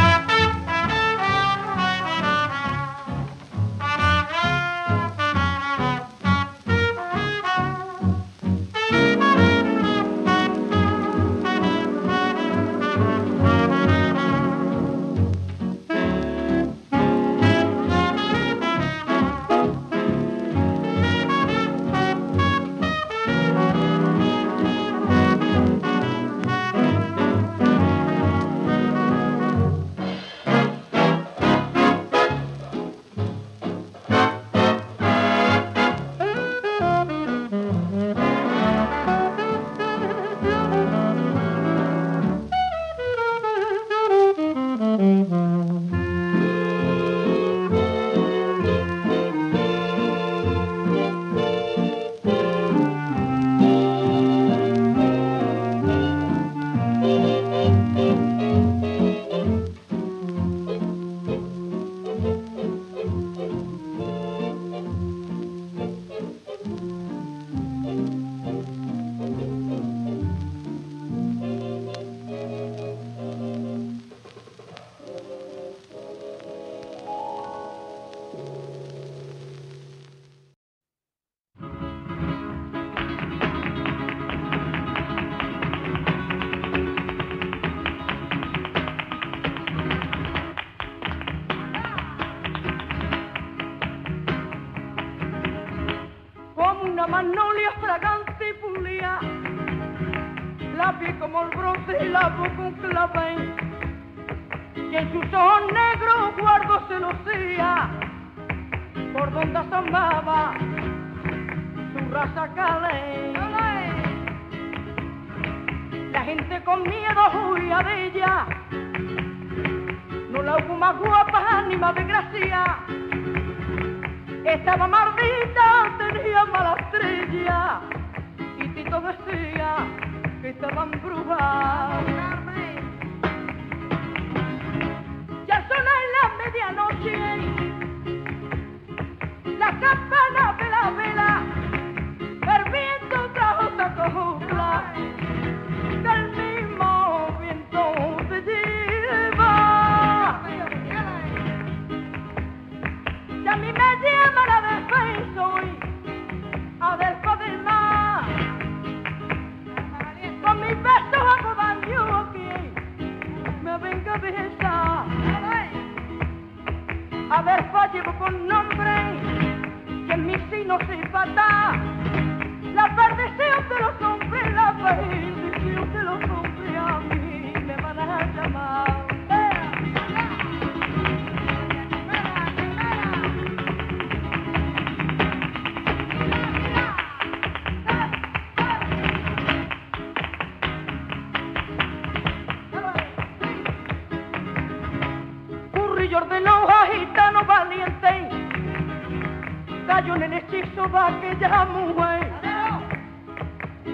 [SPEAKER 14] Cayó en el hechizo de aquella mujer.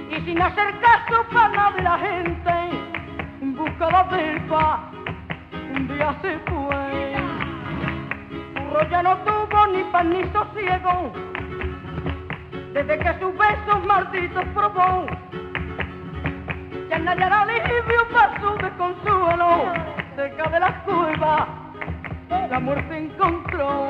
[SPEAKER 14] Y sin hacer caso para de la gente, en busca la verba, un día se fue. Curro ya no tuvo ni pan ni sosiego, desde que sus besos malditos probó. Ya nadie era alivio para su desconsuelo, cerca de la cueva la muerte encontró.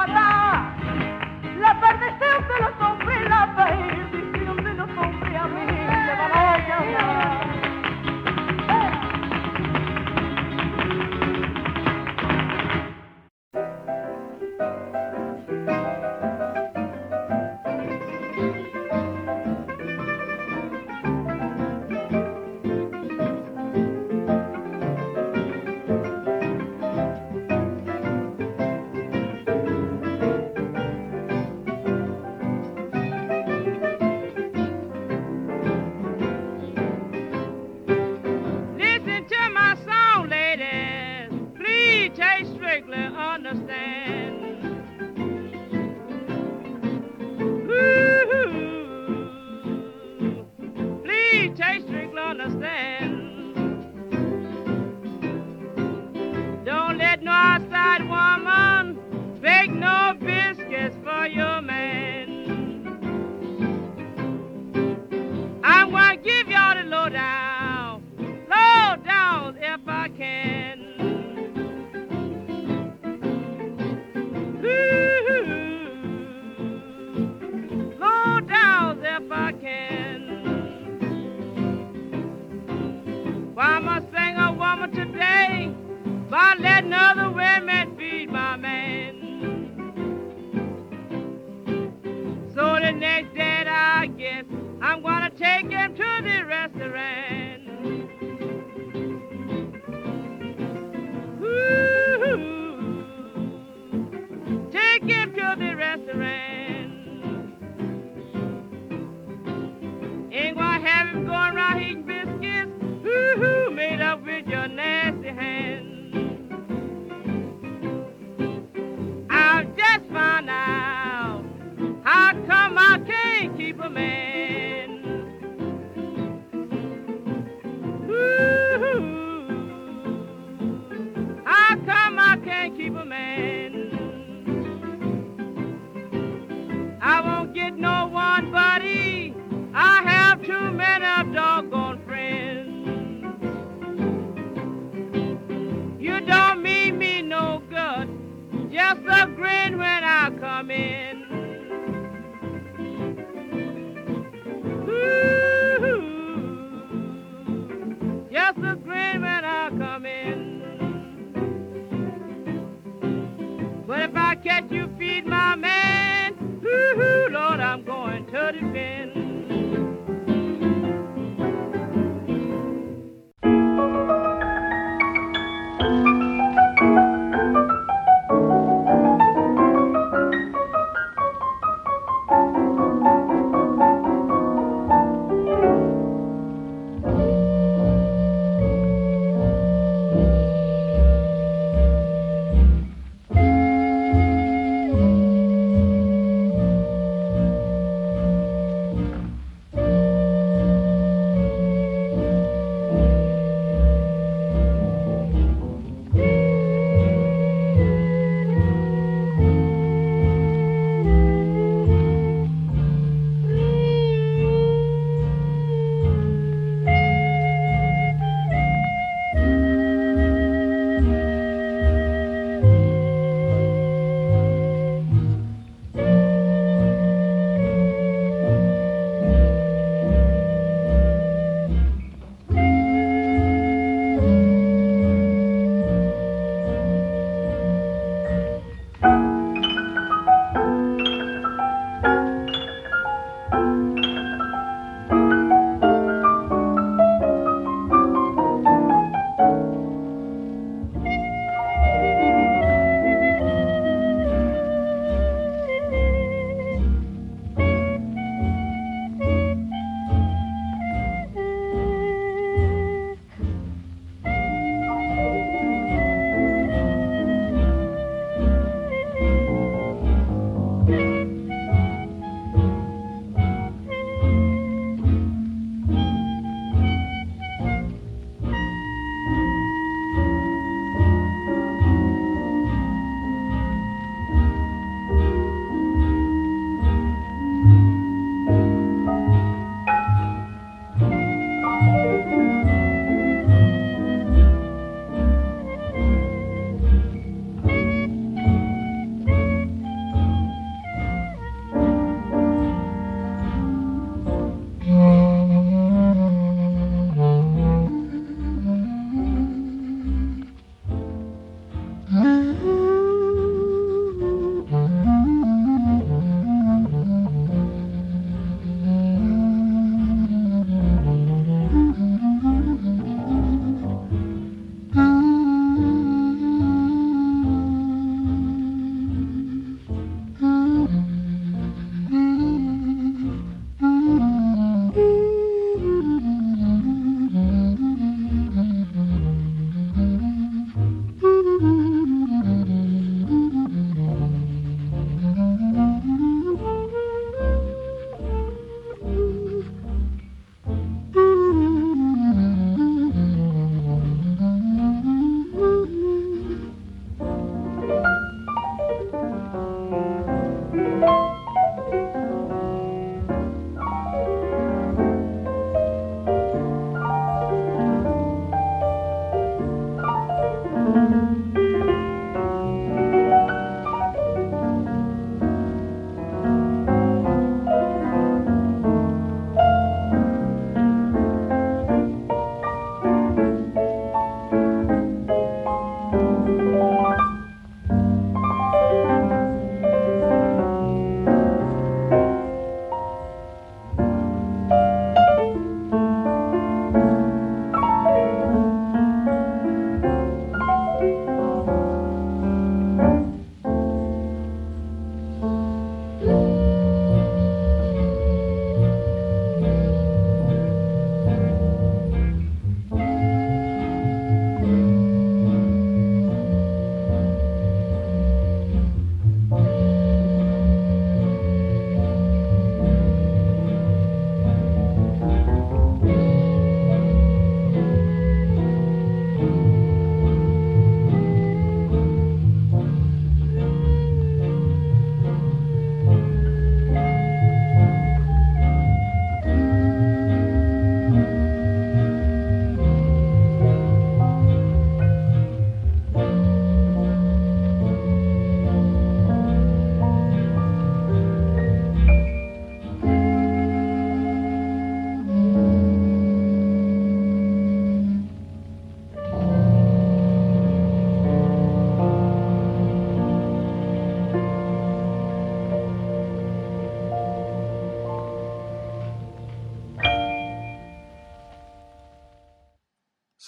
[SPEAKER 15] matar.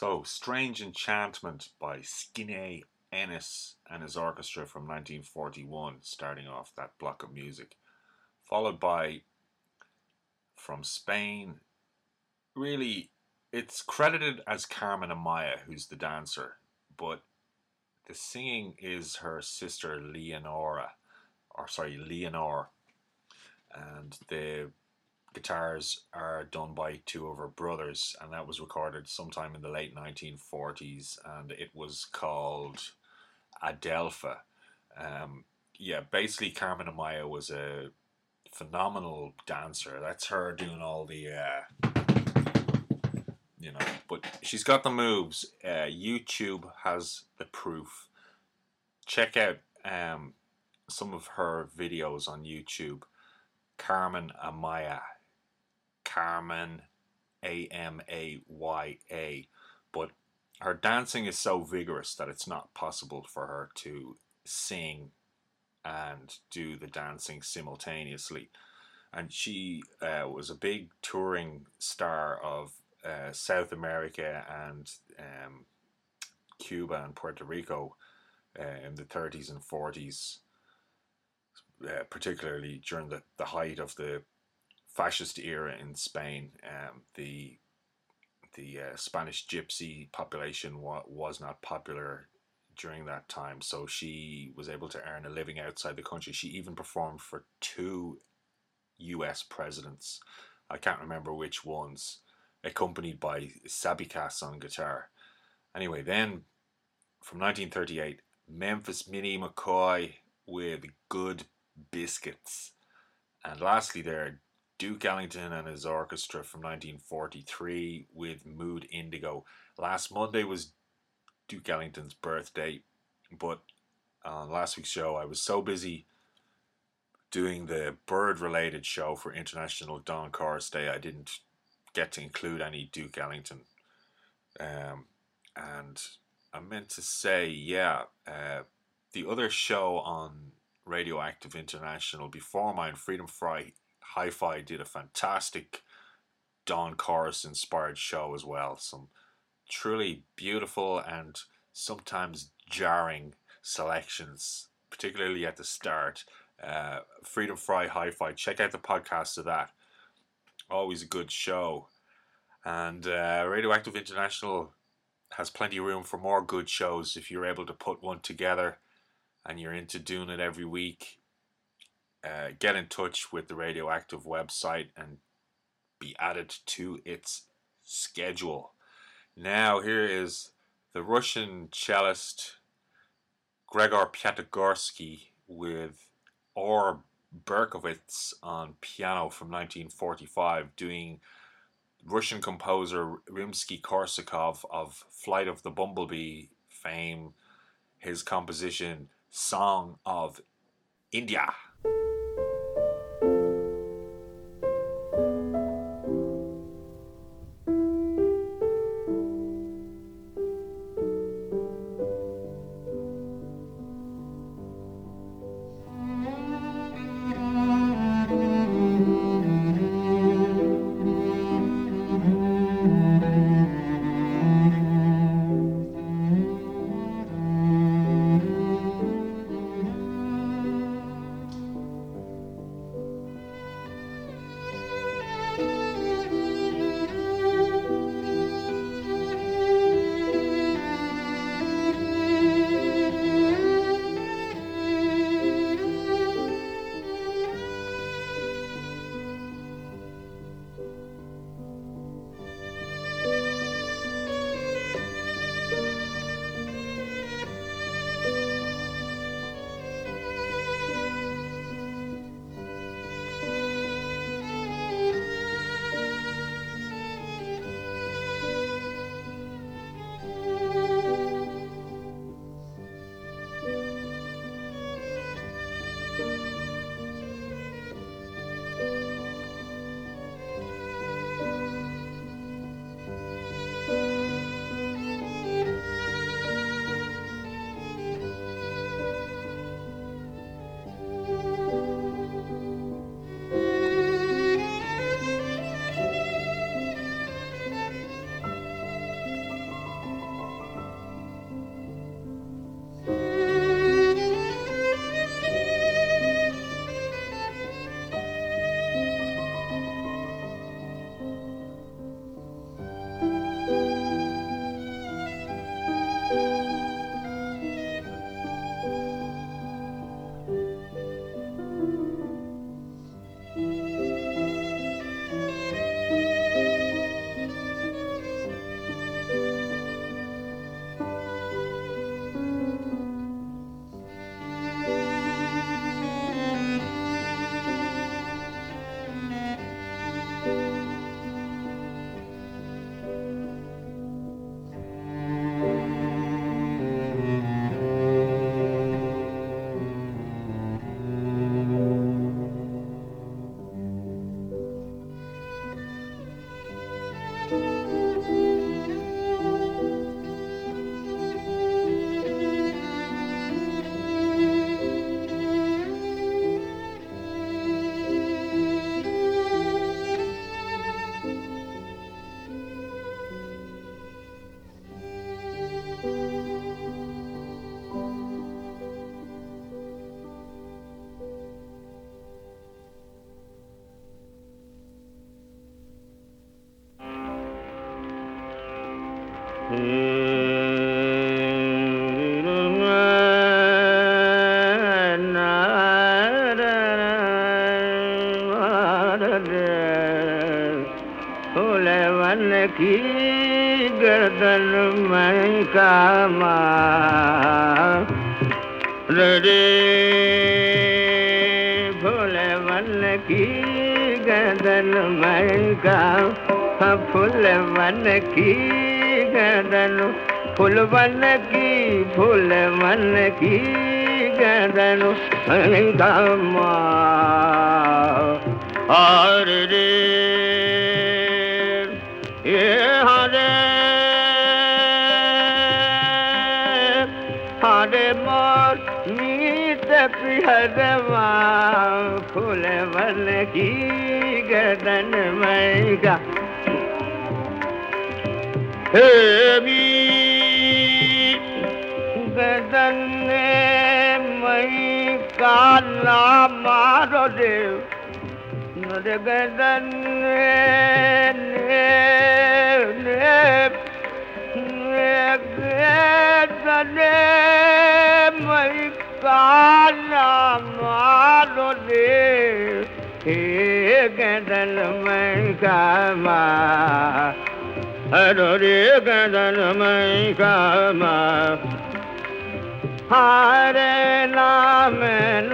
[SPEAKER 1] So, Strange Enchantment by Skinnay Ennis and his orchestra from 1941, starting off that block of music. Followed by, from Spain, really, it's credited as Carmen Amaya, who's the dancer, but the singing is her sister Leonora, or sorry, Leonore, and the guitars are done by two of her brothers, and that was recorded sometime in the late 1940s, and it was called Adelfa. Um, yeah, basically, Carmen Amaya was a phenomenal dancer. That's her doing all the, uh, you know, but she's got the moves. Uh, YouTube has the proof. Check out um, some of her videos on YouTube. Carmen Amaya. Carmen A M A Y A. But her dancing is so vigorous that it's not possible for her to sing and do the dancing simultaneously. And she uh, was a big touring star of uh, South America and um, Cuba and Puerto Rico uh, in the 30s and 40s, uh, particularly during the, the height of the fascist era in Spain. Um, the the uh, Spanish gypsy population wa- was not popular during that time, so she was able to earn a living outside the country. She even performed for two U.S. presidents. I can't remember which ones, accompanied by Sabicas on guitar. Anyway, then from 1938, Memphis Minnie McCoy with Good Biscuits. And lastly, there, Duke Ellington and his orchestra from 1943 with Mood Indigo. Last Monday was Duke Ellington's birthday, but on last week's show I was so busy doing the bird related show for International Dawn Chorus Day I didn't get to include any Duke Ellington. Um, and I meant to say, yeah, uh, the other show on Radioactive International before mine, Freedom Fry Hi Fi, did a fantastic Dawn Chorus inspired show as well. Some truly beautiful and sometimes jarring selections, particularly at the start. Uh, Freedom Fry Hi Fi, check out the podcast of that. Always a good show. And uh, Radioactive International has plenty of room for more good shows if you're able to put one together and you're into doing it every week, uh, get in touch with the Radioactive website and be added to its schedule. Now, here is the Russian cellist Gregor Piatigorsky with Ralph Berkowitz on piano from 1945 doing Russian composer Rimsky Korsakov of Flight of the Bumblebee fame, his composition Song of India.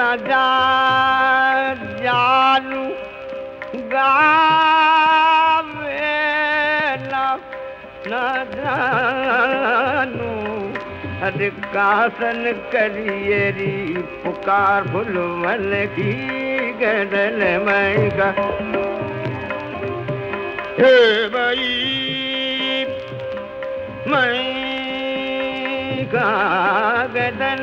[SPEAKER 16] ندا جالو گاویلا ندانو ہرکاسن کریری پکار بھلول کی گڑل میں گا ہے بھائی میں گا گدن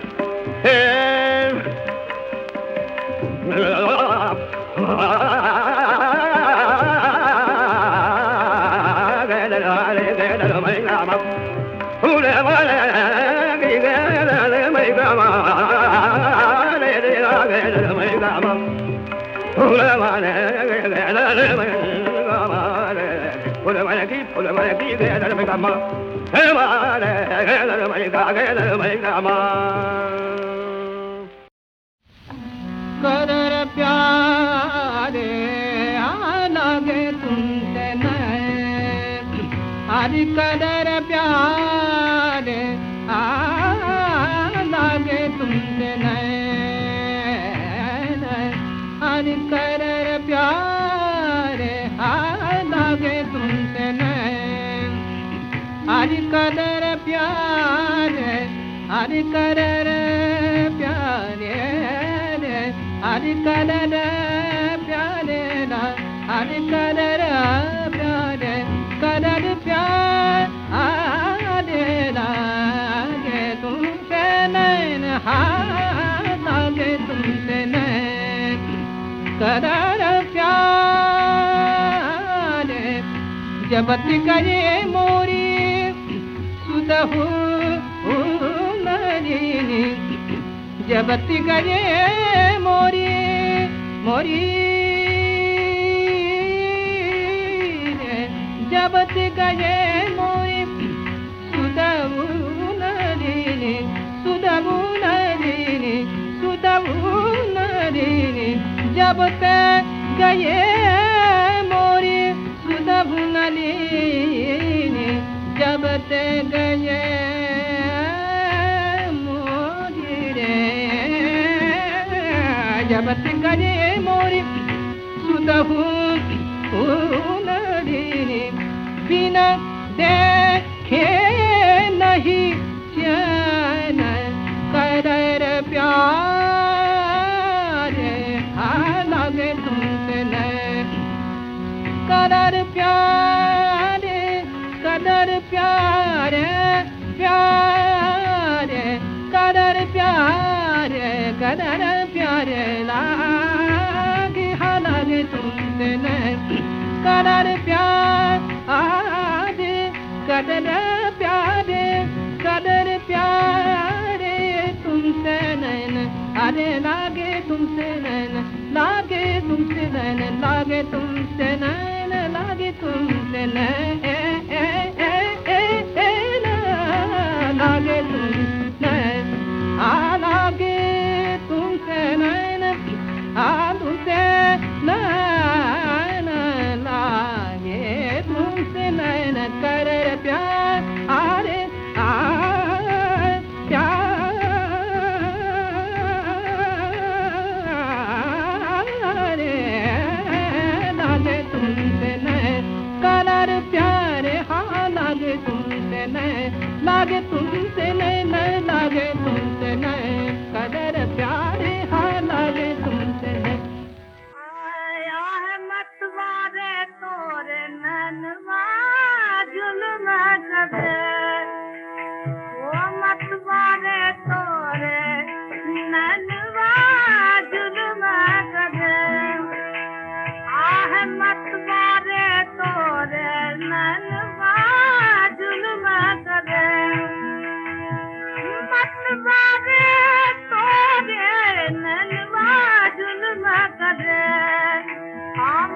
[SPEAKER 16] Come on. कमा हे गदन हा गदन मैं का हे माय फूल मन के गदन मैं का ना मारू ये गदन मैं का हे
[SPEAKER 17] करर प्यारे आगे तुमसे नए हरि कदर प्यारे आगे तुमसे नए हरि कदर प्यारे आगे तुमसे नए हरि कदर प्यारे हरि कदर हरि कदर प्यारे हरि कदर प्यारे कदर प्यार आगे लागे तुमसे नैन हागे तुमसे नैन कदर प्यारे जबत करे मोरी सुदहू नरीनी जबत करे मोरी मोरी जबत गए मोरी सुदबू नरीनी सुदबू नरीनी सुदबू नरीनी जबत गए मोरी सुदबू नरीनी जबत गए وتنقلي موري سودافوك وناليني بنا دكي نهي جانا قدر प्यार हालागे तुमसे कदर
[SPEAKER 18] प्यार कदर प्यार प्यार कदर प्यार कदर کر پیار آد قدر پیارے قدر پیارے تم سے نین ارے لاگے تم سے نین لاگے تم سے نین لاگے تم سے نین لاگے تم
[SPEAKER 17] سے نین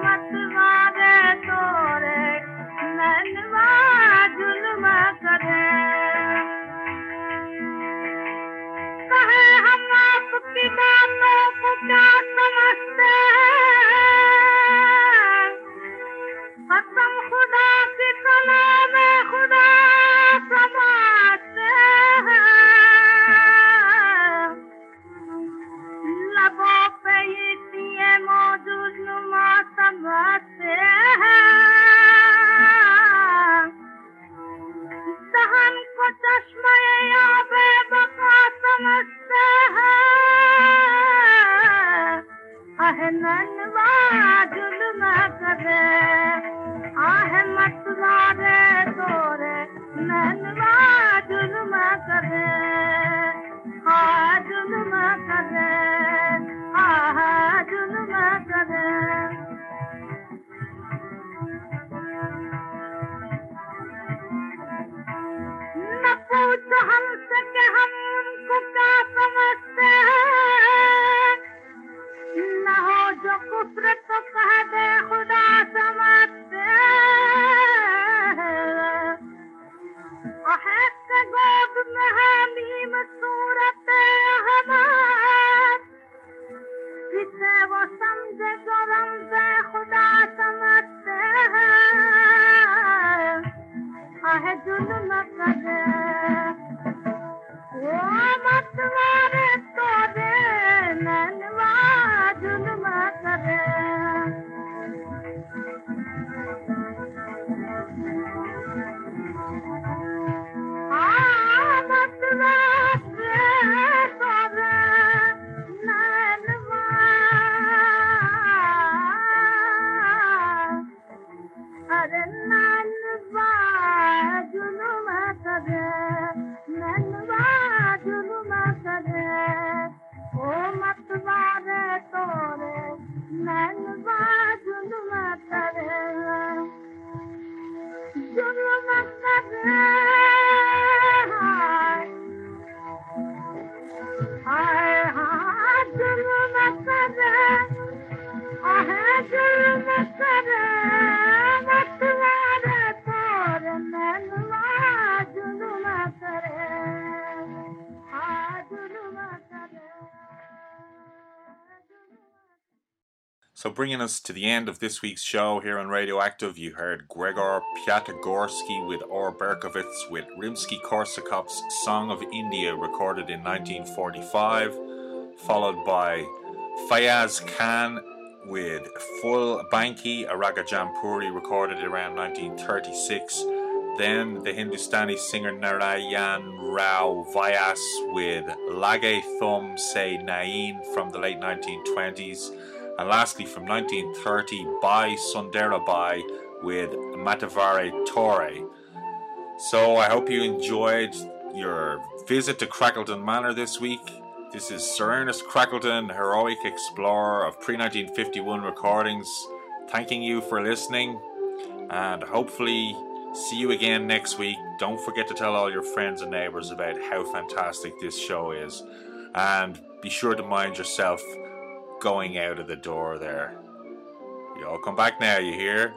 [SPEAKER 17] मतम तोरे न कढे
[SPEAKER 14] पीता bringing us to the end of this week's show here on Radioactive. You heard Gregor Piatigorsky with Ralph Berkowitz with Rimsky Korsakov's Song of India, recorded in 1945, followed by Fayaz Khan with Full Banki, a Raga Jaunpuri recorded around 1936. Then the Hindustani singer Narayan Rao Vyas with Lage Thum Se Nain from the late 1920s. And lastly, from 1930, by Sundara Bai, with Matavare Torre.
[SPEAKER 1] So I hope you enjoyed your visit to Crackleton Manor this week. This is Sir Ernest Crackleton, heroic explorer of pre 1951 recordings, thanking you for listening and hopefully see you again next week. Don't forget to tell all your friends and neighbors about how fantastic this show is and be sure to mind yourself going out of the door there. You all come back now, you hear?